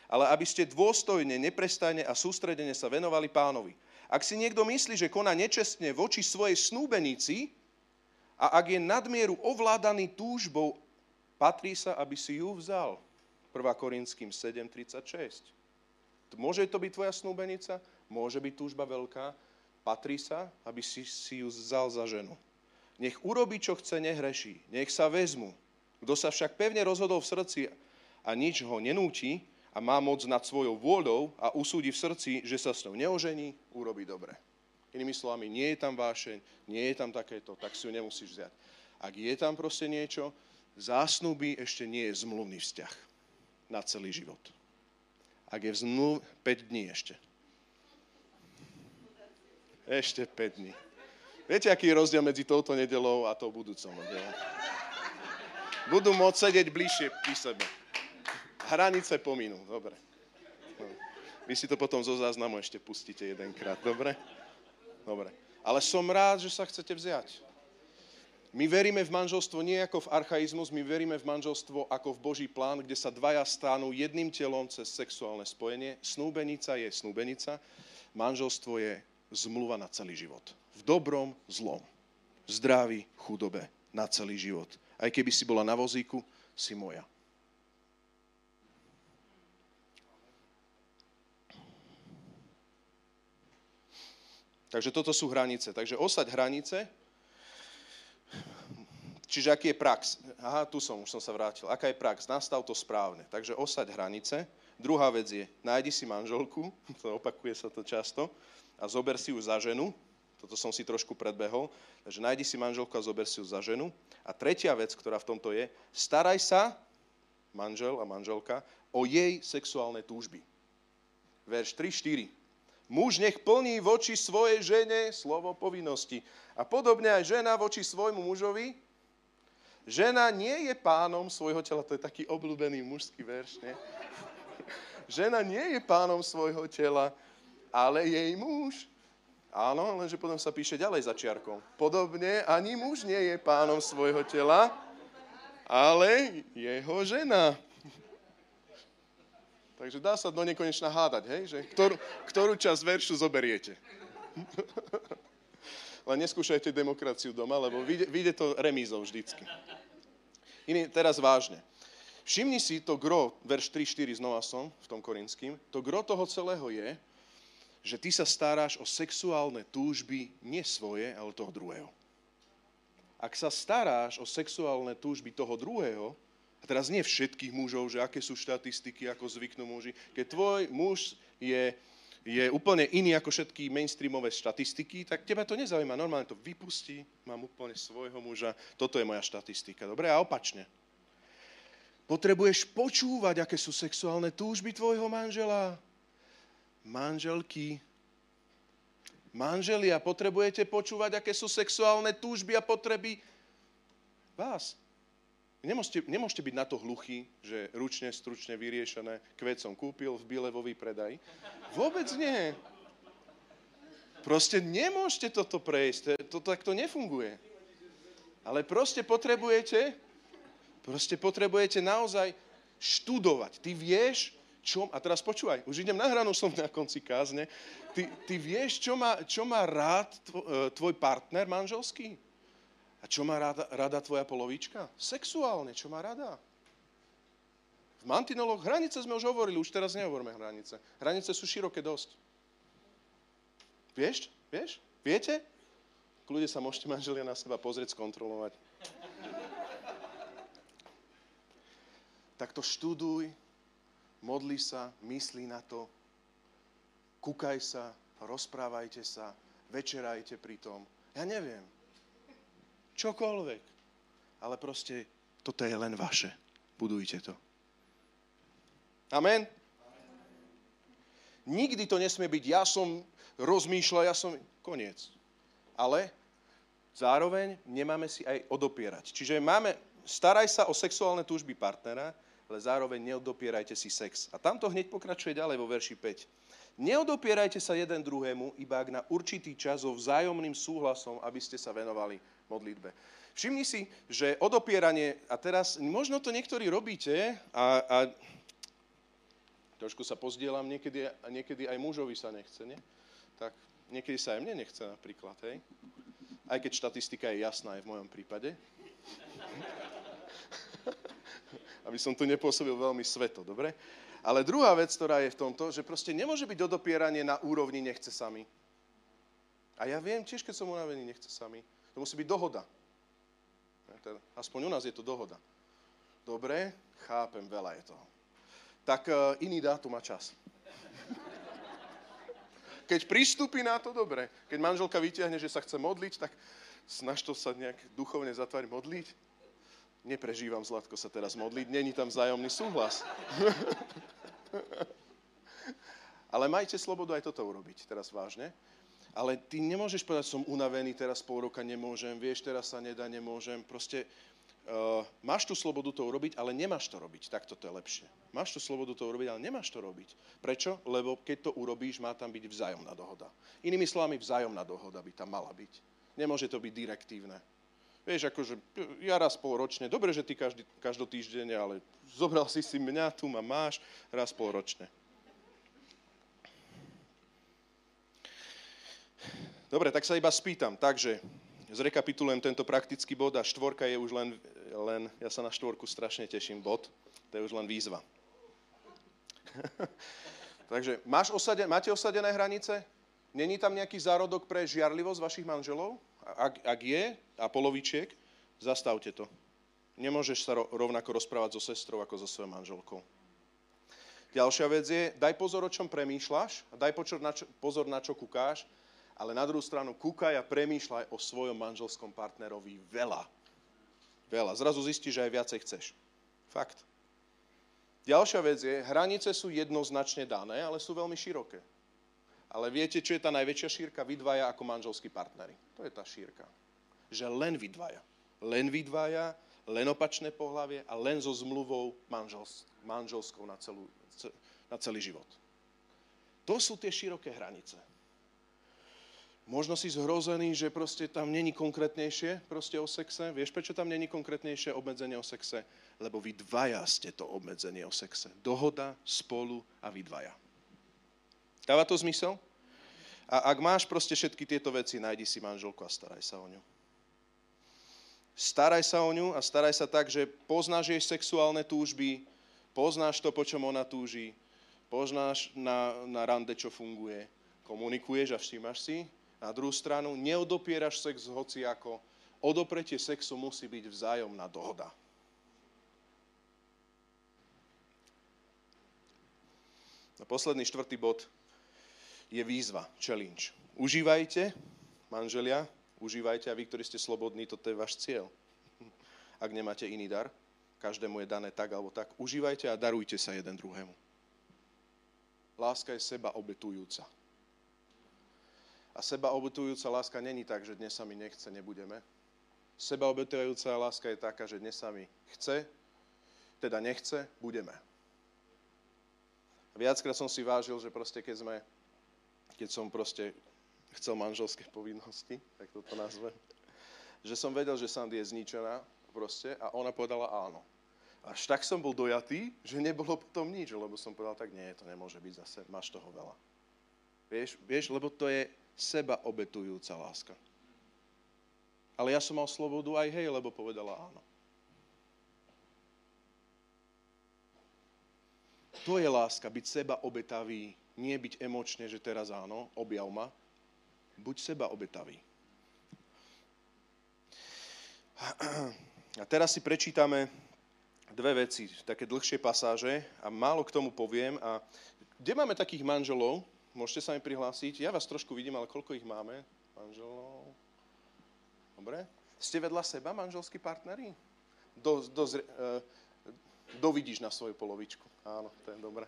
ale aby ste dôstojne, neprestajne a sústredene sa venovali pánovi. Ak si niekto myslí, že koná nečestne voči svojej snúbenici a ak je nadmieru ovládaný túžbou, patrí sa, aby si ju vzal. 1. Korinským 7.36. Môže to byť tvoja snúbenica, môže byť túžba veľká, patrí sa, aby si, si ju vzal za ženu. Nech urobí, čo chce, nehreší. Nech sa vezmu. Kto sa však pevne rozhodol v srdci a nič ho nenúti a má moc nad svojou vôľou a usúdi v srdci, že sa s ňou neožení, urobí dobre. Inými slovami, nie je tam vášeň, nie je tam takéto, tak si ju nemusíš vziať. Ak je tam proste niečo, zásnuby ešte nie je zmluvný vzťah na celý život. Ak je v zmluv, 5 dní ešte. Ešte 5 dní. Viete, aký je rozdiel medzi touto nedelou a tou budúcou nedelou? Budú môcť sedieť bližšie pri sebe. Hranice pominú, dobre. No. Vy si to potom zo záznamu ešte pustíte jedenkrát, dobre? Dobre. Ale som rád, že sa chcete vziať. My veríme v manželstvo nie ako v archaizmus, my veríme v manželstvo ako v Boží plán, kde sa dvaja stánú jedným telom cez sexuálne spojenie. Snúbenica je snúbenica, manželstvo je zmluva na celý život v dobrom, zlom, v zdraví, chudobe, na celý život. Aj keby si bola na vozíku, si moja. Takže toto sú hranice. Takže osať hranice, čiže aký je prax? Aha, tu som, už som sa vrátil. Aká je prax? Nastav to správne. Takže osať hranice. Druhá vec je, nájdi si manželku, to opakuje sa to často, a zober si ju za ženu, toto som si trošku predbehol. Takže nájdi si manželku a zober si ju za ženu. A tretia vec, ktorá v tomto je, staraj sa, manžel a manželka, o jej sexuálne túžby. Verš 3-4. Muž nech plní voči svojej žene slovo povinnosti. A podobne aj žena voči svojmu mužovi. Žena nie je pánom svojho tela. To je taký obľúbený mužský verš, nie? Žena nie je pánom svojho tela, ale jej muž. Áno, lenže potom sa píše ďalej za čiarkou. Podobne ani muž nie je pánom svojho tela, ale jeho žena. Takže dá sa do nekonečna hádať, hej? Že ktorú, ktorú časť veršu zoberiete. Len neskúšajte demokraciu doma, lebo vyjde, vyjde to remízou vždycky. Iný, teraz vážne. Všimni si to gro, verš 3-4 znova som v tom korinským, to gro toho celého je, že ty sa staráš o sexuálne túžby nie svoje, ale toho druhého. Ak sa staráš o sexuálne túžby toho druhého, a teraz nie všetkých mužov, že aké sú štatistiky, ako zvyknú muži, keď tvoj muž je, je úplne iný ako všetky mainstreamové štatistiky, tak teba to nezaujíma. Normálne to vypustí, mám úplne svojho muža, toto je moja štatistika. Dobre, a opačne. Potrebuješ počúvať, aké sú sexuálne túžby tvojho manžela manželky, manželia, potrebujete počúvať, aké sú sexuálne túžby a potreby vás. Nemôžete, nemôžete byť na to hluchí, že ručne, stručne vyriešené, kvet som kúpil v Bilevový predaj. Vôbec nie. Proste nemôžete toto prejsť, to takto nefunguje. Ale proste potrebujete, proste potrebujete naozaj študovať. Ty vieš, čo, a teraz počúvaj, už idem na hranu, som na konci kázne, ty, ty vieš, čo má, čo má rád tvoj, e, tvoj partner manželský? A čo má rada, rada tvoja polovička? Sexuálne, čo má rada? V mantinoloch hranice sme už hovorili, už teraz nehovoríme hranice. Hranice sú široké dosť. Vieš? Vieš? Viete? Kľude sa môžete manželia na seba pozrieť, skontrolovať. tak to študuj, modli sa, myslí na to, kúkaj sa, rozprávajte sa, večerajte pri tom. Ja neviem. Čokoľvek. Ale proste toto je len vaše. Budujte to. Amen? Nikdy to nesmie byť, ja som rozmýšľal, ja som... Koniec. Ale zároveň nemáme si aj odopierať. Čiže máme, staraj sa o sexuálne túžby partnera, ale zároveň neodopierajte si sex. A tamto hneď pokračuje ďalej vo verši 5. Neodopierajte sa jeden druhému, iba ak na určitý čas so vzájomným súhlasom, aby ste sa venovali modlitbe. Všimni si, že odopieranie, a teraz možno to niektorí robíte a, a trošku sa pozdielam, niekedy, niekedy aj mužovi sa nechce, nie? Tak niekedy sa aj mne nechce napríklad, hej? Aj keď štatistika je jasná aj v mojom prípade aby som tu nepôsobil veľmi sveto, dobre? Ale druhá vec, ktorá je v tomto, že proste nemôže byť odopieranie na úrovni nechce sami. A ja viem tiež, keď som unavený, nechce sami. To musí byť dohoda. Aspoň u nás je to dohoda. Dobre, chápem, veľa je toho. Tak uh, iný dátum a čas. Keď pristúpi na to, dobre. Keď manželka vyťahne, že sa chce modliť, tak snaž to sa nejak duchovne zatvárať modliť neprežívam Zlatko sa teraz modliť, není tam vzájomný súhlas. Ale majte slobodu aj toto urobiť, teraz vážne. Ale ty nemôžeš povedať, som unavený, teraz pol roka nemôžem, vieš, teraz sa nedá, nemôžem. Proste uh, máš tú slobodu to urobiť, ale nemáš to robiť. Tak toto je lepšie. Máš tú slobodu to urobiť, ale nemáš to robiť. Prečo? Lebo keď to urobíš, má tam byť vzájomná dohoda. Inými slovami, vzájomná dohoda by tam mala byť. Nemôže to byť direktívne. Vieš, akože ja raz pol ročne, dobre, že ty každý, každotýždenne, ale zobral si si mňa, tu ma máš, raz pol ročne. Dobre, tak sa iba spýtam. Takže zrekapitulujem tento praktický bod a štvorka je už len, len ja sa na štvorku strašne teším, bod, to je už len výzva. Takže máš osade, máte osadené hranice? Není tam nejaký zárodok pre žiarlivosť vašich manželov? Ak, ak je a polovičiek, zastavte to. Nemôžeš sa rovnako rozprávať so sestrou ako so svojou manželkou. Ďalšia vec je, daj pozor, o čom premýšľaš a daj pozor na, čo, pozor, na čo kúkáš, ale na druhú stranu kúkaj a premýšľaj o svojom manželskom partnerovi veľa. Veľa. Zrazu zistíš, že aj viacej chceš. Fakt. Ďalšia vec je, hranice sú jednoznačne dané, ale sú veľmi široké. Ale viete, čo je tá najväčšia šírka? Vy dvaja ako manželskí partnery. To je tá šírka. Že len vy dvaja. Len vy dvaja, len opačné pohlavie a len so zmluvou manžels, manželskou na, celú, na celý život. To sú tie široké hranice. Možno si zhrozený, že proste tam není konkrétnejšie proste o sexe. Vieš, prečo tam není konkrétnejšie obmedzenie o sexe? Lebo vy dvaja ste to obmedzenie o sexe. Dohoda, spolu a vy dvaja. Dáva to zmysel? A ak máš proste všetky tieto veci, nájdi si manželku a staraj sa o ňu. Staraj sa o ňu a staraj sa tak, že poznáš jej sexuálne túžby, poznáš to, po čom ona túži, poznáš na, na rande, čo funguje, komunikuješ a všímaš si. Na druhú stranu, neodopieraš sex hoci ako. Odopretie sexu musí byť vzájomná dohoda. A posledný štvrtý bod je výzva, challenge. Užívajte, manželia, užívajte a vy, ktorí ste slobodní, toto je váš cieľ. Ak nemáte iný dar, každému je dané tak alebo tak, užívajte a darujte sa jeden druhému. Láska je seba obetujúca. A seba obetujúca láska není tak, že dnes sa mi nechce, nebudeme. Seba obetujúca láska je taká, že dnes sa mi chce, teda nechce, budeme. Viackrát som si vážil, že proste keď sme keď som proste chcel manželské povinnosti, tak toto nazvem, že som vedel, že Sandy je zničená proste a ona povedala áno. Až tak som bol dojatý, že nebolo potom nič, lebo som povedal, tak nie, to nemôže byť zase, máš toho veľa. Vieš, vieš, lebo to je seba obetujúca láska. Ale ja som mal slobodu aj hej, lebo povedala áno. To je láska, byť seba obetavý, nie byť emočne, že teraz áno, objav ma. Buď seba obetavý. A teraz si prečítame dve veci, také dlhšie pasáže a málo k tomu poviem. A kde máme takých manželov? Môžete sa mi prihlásiť. Ja vás trošku vidím, ale koľko ich máme? Manželov. Dobre. Ste vedľa seba manželskí partneri? Do, do, uh, dovidíš na svoju polovičku. Áno, to je dobré.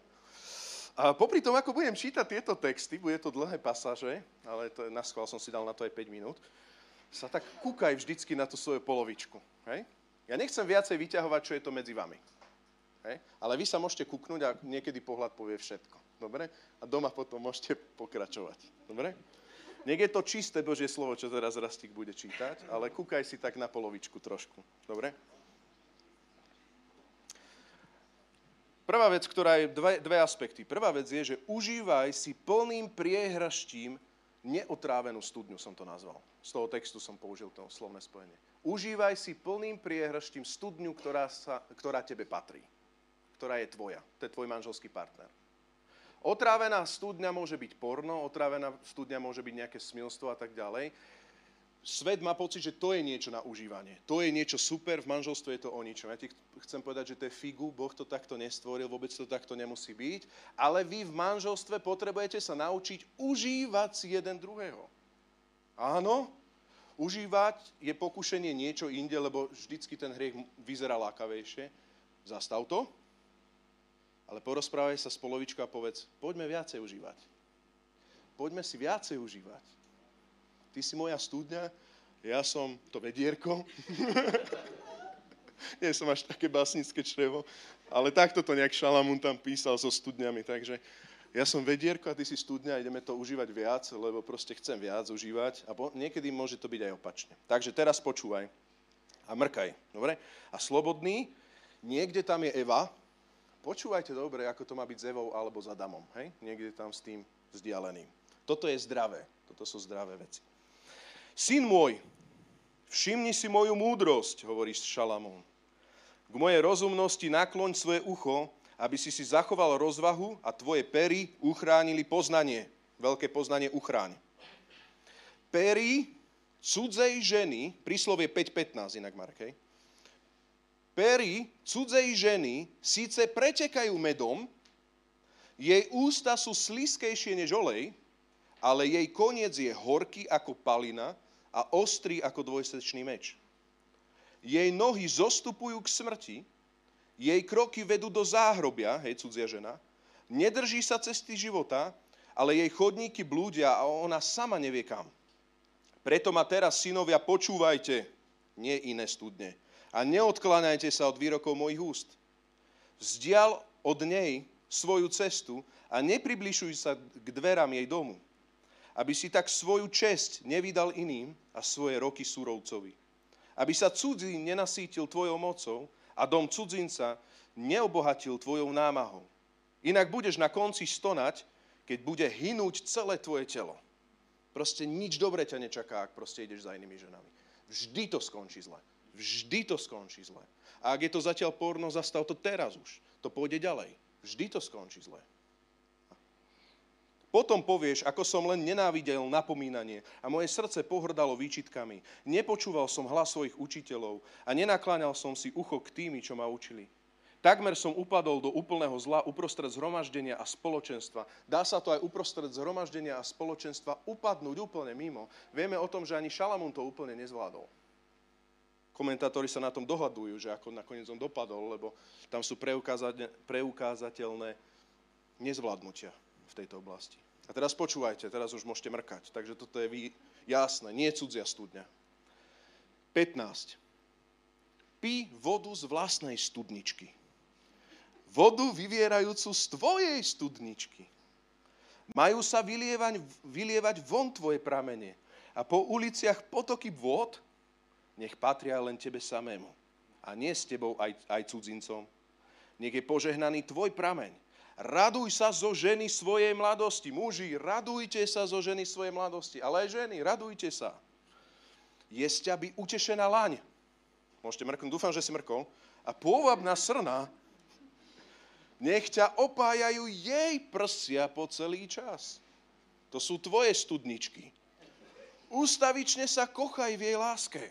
A popri tom, ako budem čítať tieto texty, bude to dlhé pasáže, ale to, na schvál som si dal na to aj 5 minút, sa tak kúkaj vždycky na tú svoju polovičku. Hej? Ja nechcem viacej vyťahovať, čo je to medzi vami. Hej? Ale vy sa môžete kúknúť a niekedy pohľad povie všetko. Dobre? A doma potom môžete pokračovať. Dobre? Nech je to čisté Božie slovo, čo teraz Rastík bude čítať, ale kúkaj si tak na polovičku trošku. Dobre? Prvá vec, ktorá je dve, dve aspekty. Prvá vec je, že užívaj si plným priehraštím neotrávenú studňu som to nazval. Z toho textu som použil to slovné spojenie. Užívaj si plným priehrštím studňu, ktorá, sa, ktorá tebe patrí. Ktorá je tvoja. To je tvoj manželský partner. Otrávená studňa môže byť porno, otrávená studňa môže byť nejaké smilstvo a tak ďalej svet má pocit, že to je niečo na užívanie. To je niečo super, v manželstve je to o ničom. Ja ti chcem povedať, že to je figu, Boh to takto nestvoril, vôbec to takto nemusí byť, ale vy v manželstve potrebujete sa naučiť užívať si jeden druhého. Áno, užívať je pokušenie niečo inde, lebo vždycky ten hriech vyzerá lákavejšie. Zastav to, ale porozprávaj sa s polovičkou a povedz, poďme viacej užívať. Poďme si viacej užívať ty si moja studňa, ja som to vedierko. Nie som až také básnické črevo, ale takto to nejak Šalamún tam písal so studňami, takže ja som vedierko a ty si studňa, ideme to užívať viac, lebo proste chcem viac užívať a po, niekedy môže to byť aj opačne. Takže teraz počúvaj a mrkaj, dobre? A slobodný, niekde tam je Eva, počúvajte dobre, ako to má byť s Evou alebo s Adamom, hej? Niekde tam s tým vzdialeným. Toto je zdravé, toto sú zdravé veci. Syn môj, všimni si moju múdrosť, hovorí Šalamón. K mojej rozumnosti nakloň svoje ucho, aby si si zachoval rozvahu a tvoje pery uchránili poznanie. Veľké poznanie uchráň. Pery cudzej ženy, príslovie 5.15 inak Mark, hej? Pery cudzej ženy síce pretekajú medom, jej ústa sú sliskejšie než olej, ale jej koniec je horký ako palina a ostrý ako dvojsečný meč. Jej nohy zostupujú k smrti, jej kroky vedú do záhrobia, hej, cudzia žena, nedrží sa cesty života, ale jej chodníky blúdia a ona sama nevie kam. Preto ma teraz, synovia, počúvajte, nie iné studne, a neodkláňajte sa od výrokov mojich úst. Vzdial od nej svoju cestu a nepribližuj sa k dverám jej domu aby si tak svoju česť nevydal iným a svoje roky súrovcovi. Aby sa cudzín nenasítil tvojou mocou a dom cudzinca neobohatil tvojou námahou. Inak budeš na konci stonať, keď bude hynúť celé tvoje telo. Proste nič dobre ťa nečaká, ak proste ideš za inými ženami. Vždy to skončí zle. Vždy to skončí zle. A ak je to zatiaľ porno, zastav to teraz už. To pôjde ďalej. Vždy to skončí zle. Potom povieš, ako som len nenávidel napomínanie a moje srdce pohrdalo výčitkami. Nepočúval som hlas svojich učiteľov a nenakláňal som si ucho k tými, čo ma učili. Takmer som upadol do úplného zla uprostred zhromaždenia a spoločenstva. Dá sa to aj uprostred zhromaždenia a spoločenstva upadnúť úplne mimo. Vieme o tom, že ani Šalamún to úplne nezvládol. Komentátori sa na tom dohadujú, že ako nakoniec on dopadol, lebo tam sú preukázateľné nezvládnutia v tejto oblasti. A teraz počúvajte, teraz už môžete mrkať. Takže toto je jasné, nie cudzia studňa. 15. Pí vodu z vlastnej studničky. Vodu vyvierajúcu z tvojej studničky. Majú sa vylievať, vylievať von tvoje pramene a po uliciach potoky vôd nech patria len tebe samému a nie s tebou aj, aj cudzincom. Nech je požehnaný tvoj prameň Raduj sa zo ženy svojej mladosti. Muži, radujte sa zo ženy svojej mladosti. Ale aj ženy, radujte sa. je z ťa by utešená laň. Môžete mrknúť, dúfam, že si mrkol. A pôvabná srna, nech ťa opájajú jej prsia po celý čas. To sú tvoje studničky. Ústavične sa kochaj v jej láske.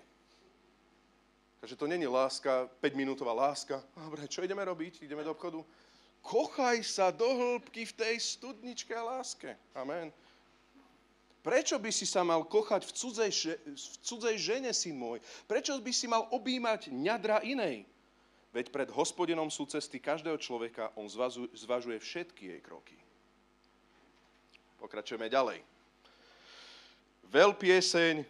Takže to není láska, 5-minútová láska. Dobre, čo ideme robiť? Ideme do obchodu? Kochaj sa do hĺbky v tej studničke a láske. Amen. Prečo by si sa mal kochať v cudzej, v cudzej žene, syn môj? Prečo by si mal objímať ňadra inej? Veď pred hospodinom sú cesty každého človeka, on zvažuje všetky jej kroky. Pokračujeme ďalej. Veľ pieseň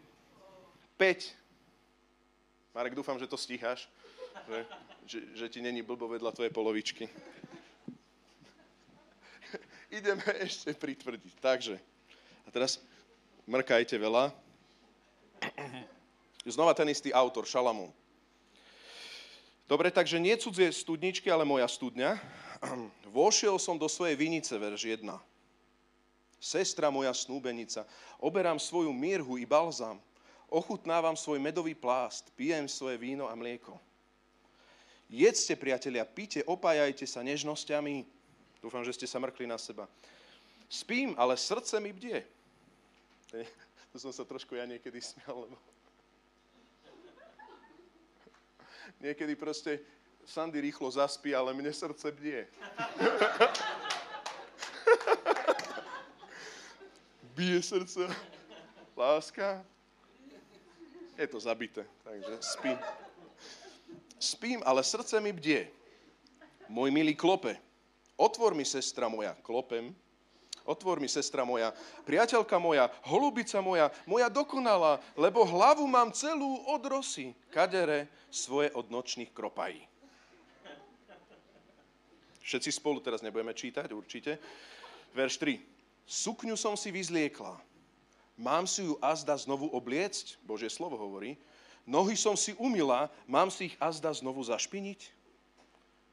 5. Marek, dúfam, že to stíhaš, že, že, že ti není blbo vedľa tvojej polovičky. Ideme ešte pritvrdiť. Takže, a teraz mrkajte veľa. Znova ten istý autor, Šalamún. Dobre, takže nie cudzie studničky, ale moja studňa. Vošiel som do svojej vinice, verž 1. Sestra moja snúbenica, oberám svoju mirhu i balzám, ochutnávam svoj medový plást, pijem svoje víno a mlieko. Jedzte, priatelia, pite, opájajte sa nežnosťami. Dúfam, že ste sa mrkli na seba. Spím, ale srdce mi bdie. Tu som sa trošku ja niekedy smial, lebo niekedy proste Sandy rýchlo zaspí, ale mne srdce bdie. Bije srdce. Láska. Je to zabité, takže spím. Spím, ale srdce mi bdie. Môj milý klope. Otvor mi, sestra moja. Klopem Otvor mi, sestra moja, priateľka moja, holubica moja, moja dokonalá, lebo hlavu mám celú od rosy, kadere svoje od nočných kropají. Všetci spolu teraz nebudeme čítať, určite. Verš 3. Sukňu som si vyzliekla. Mám si ju azda znovu obliecť, Božie slovo hovorí. Nohy som si umila, mám si ich azda znovu zašpiniť.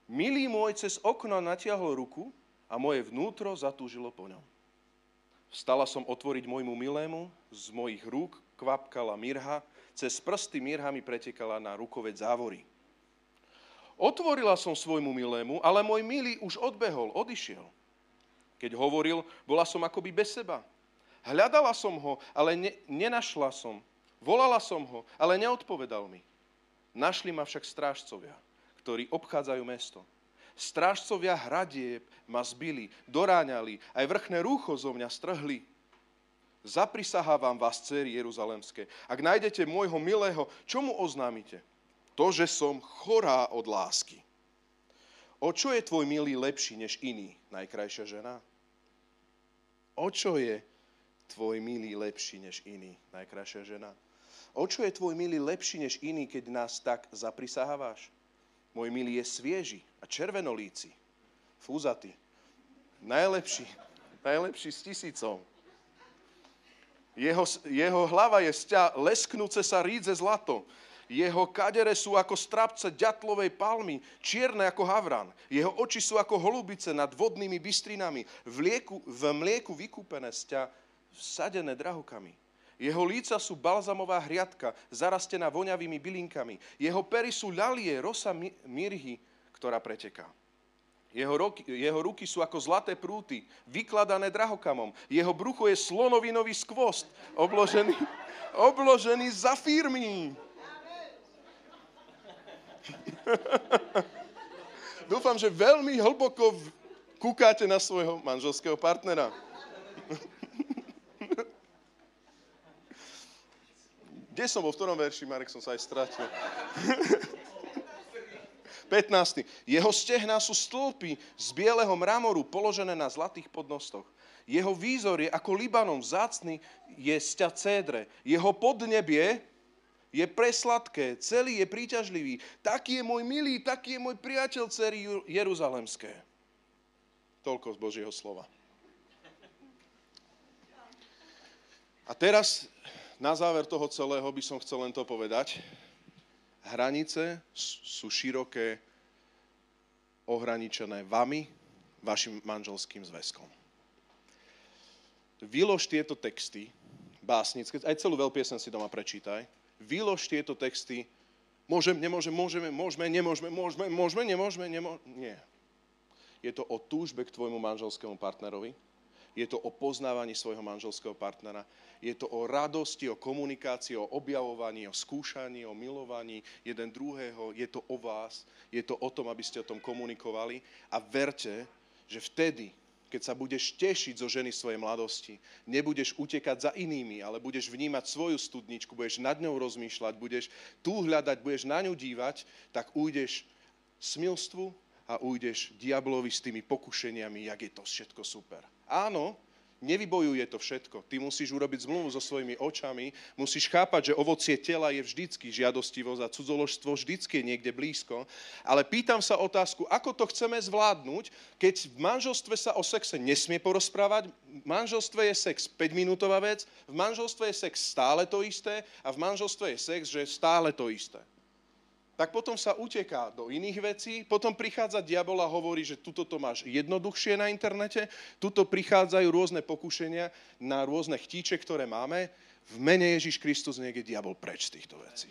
Milý môj cez okno natiahol ruku, a moje vnútro zatúžilo po ňom. Vstala som otvoriť môjmu milému, z mojich rúk kvapkala mirha, cez prsty mirha mi pretekala na rukoveď závory. Otvorila som svojmu milému, ale môj milý už odbehol, odišiel. Keď hovoril, bola som akoby bez seba. Hľadala som ho, ale ne, nenašla som. Volala som ho, ale neodpovedal mi. Našli ma však strážcovia, ktorí obchádzajú mesto Strážcovia hradieb ma zbili, doráňali, aj vrchné rúcho zo mňa strhli. Zaprisahávam vás, céry Jeruzalemské. Ak nájdete môjho milého, čo mu oznámite? To, že som chorá od lásky. O čo je tvoj milý lepší než iný, najkrajšia žena? O čo je tvoj milý lepší než iný, najkrajšia žena? O čo je tvoj milý lepší než iný, keď nás tak zaprisahávaš? Môj milý je svieži a červenolíci, fúzatý. Najlepší, najlepší s tisícov. Jeho, jeho hlava je sťa lesknúce sa rídze zlato. Jeho kadere sú ako strapce ďatlovej palmy, čierne ako havran. Jeho oči sú ako holubice nad vodnými bystrinami, v, lieku, v mlieku vykúpené sťa, vsadené drahokami. Jeho líca sú balzamová hriadka, zarastená voňavými bylinkami. Jeho pery sú ľalie, rosa mirhy, ktorá preteká. Jeho, roky, jeho ruky sú ako zlaté prúty, vykladané drahokamom. Jeho brucho je slonovinový skvost, obložený, obložený zafírmi. Dúfam, že veľmi hlboko kúkáte na svojho manželského partnera. Kde som bol, v ktorom verši, Marek, som sa aj stratil. 15. Jeho stehná sú stĺpy z bieleho mramoru položené na zlatých podnostoch. Jeho výzor je ako Libanon, vzácný je sťa cédre. Jeho podnebie je presladké, celý je príťažlivý. Taký je môj milý, taký je môj priateľ cery Jeruzalemské. Toľko z Božieho slova. A teraz na záver toho celého by som chcel len to povedať. Hranice sú široké, ohraničené vami, vašim manželským zväzkom. Vylož tieto texty, básnické, aj celú veľpiesen si doma prečítaj, vylož tieto texty, môžem, nemôžem, môžeme, môžeme, nemôžeme, môžeme, môžeme, nemôžeme, nemôžeme, nie. Je to o túžbe k tvojmu manželskému partnerovi, je to o poznávaní svojho manželského partnera, je to o radosti, o komunikácii, o objavovaní, o skúšaní, o milovaní jeden druhého, je to o vás, je to o tom, aby ste o tom komunikovali. A verte, že vtedy, keď sa budeš tešiť zo ženy svojej mladosti, nebudeš utekať za inými, ale budeš vnímať svoju studničku, budeš nad ňou rozmýšľať, budeš tu hľadať, budeš na ňu dívať, tak ujdeš smilstvu a ujdeš diablovi s tými pokušeniami, jak je to všetko super. Áno, nevybojuje to všetko. Ty musíš urobiť zmluvu so svojimi očami, musíš chápať, že ovocie tela je vždycky žiadostivosť a cudzoložstvo vždycky je niekde blízko. Ale pýtam sa otázku, ako to chceme zvládnuť, keď v manželstve sa o sexe nesmie porozprávať, v manželstve je sex 5-minútová vec, v manželstve je sex stále to isté a v manželstve je sex, že stále to isté tak potom sa uteká do iných vecí, potom prichádza diabol a hovorí, že tuto to máš jednoduchšie na internete, tuto prichádzajú rôzne pokušenia na rôzne chtíče, ktoré máme. V mene Ježiš Kristus je diabol preč z týchto vecí.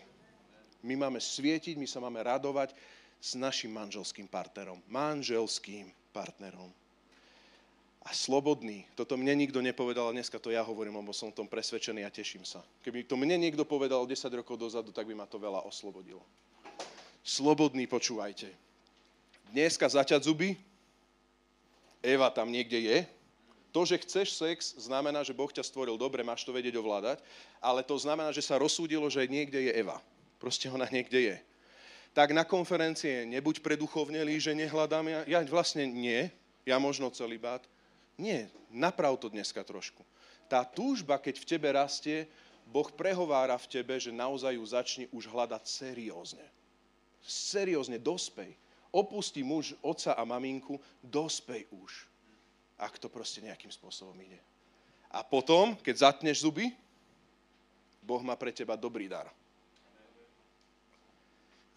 My máme svietiť, my sa máme radovať s našim manželským partnerom. Manželským partnerom. A slobodný. Toto mne nikto nepovedal, dneska to ja hovorím, lebo som o tom presvedčený a teším sa. Keby to mne niekto povedal 10 rokov dozadu, tak by ma to veľa oslobodilo slobodní, počúvajte. Dneska zaťať zuby, Eva tam niekde je. To, že chceš sex, znamená, že Boh ťa stvoril dobre, máš to vedieť ovládať, ale to znamená, že sa rozsúdilo, že niekde je Eva. Proste ona niekde je. Tak na konferencie nebuď preduchovnelý, že nehľadám, ja, ja vlastne nie, ja možno celý bát. Nie, naprav to dneska trošku. Tá túžba, keď v tebe rastie, Boh prehovára v tebe, že naozaj ju začni už hľadať seriózne seriózne dospej. Opustí muž otca a maminku, dospej už. Ak to proste nejakým spôsobom ide. A potom, keď zatneš zuby, Boh má pre teba dobrý dar.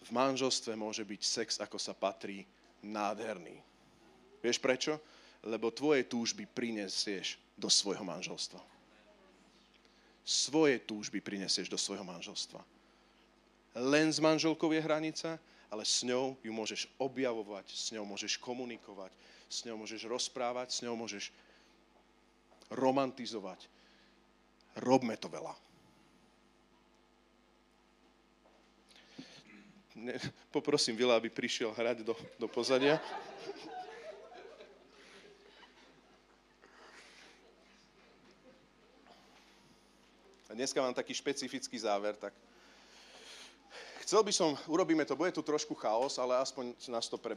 V manželstve môže byť sex, ako sa patrí, nádherný. Vieš prečo? Lebo tvoje túžby prinesieš do svojho manželstva. Svoje túžby prinesieš do svojho manželstva len s manželkou je hranica, ale s ňou ju môžeš objavovať, s ňou môžeš komunikovať, s ňou môžeš rozprávať, s ňou môžeš romantizovať. Robme to veľa. Ne, poprosím Vila, aby prišiel hrať do, do pozadia. A dneska mám taký špecifický záver, tak Chcel by som, urobíme to, bude tu trošku chaos, ale aspoň nás to pre,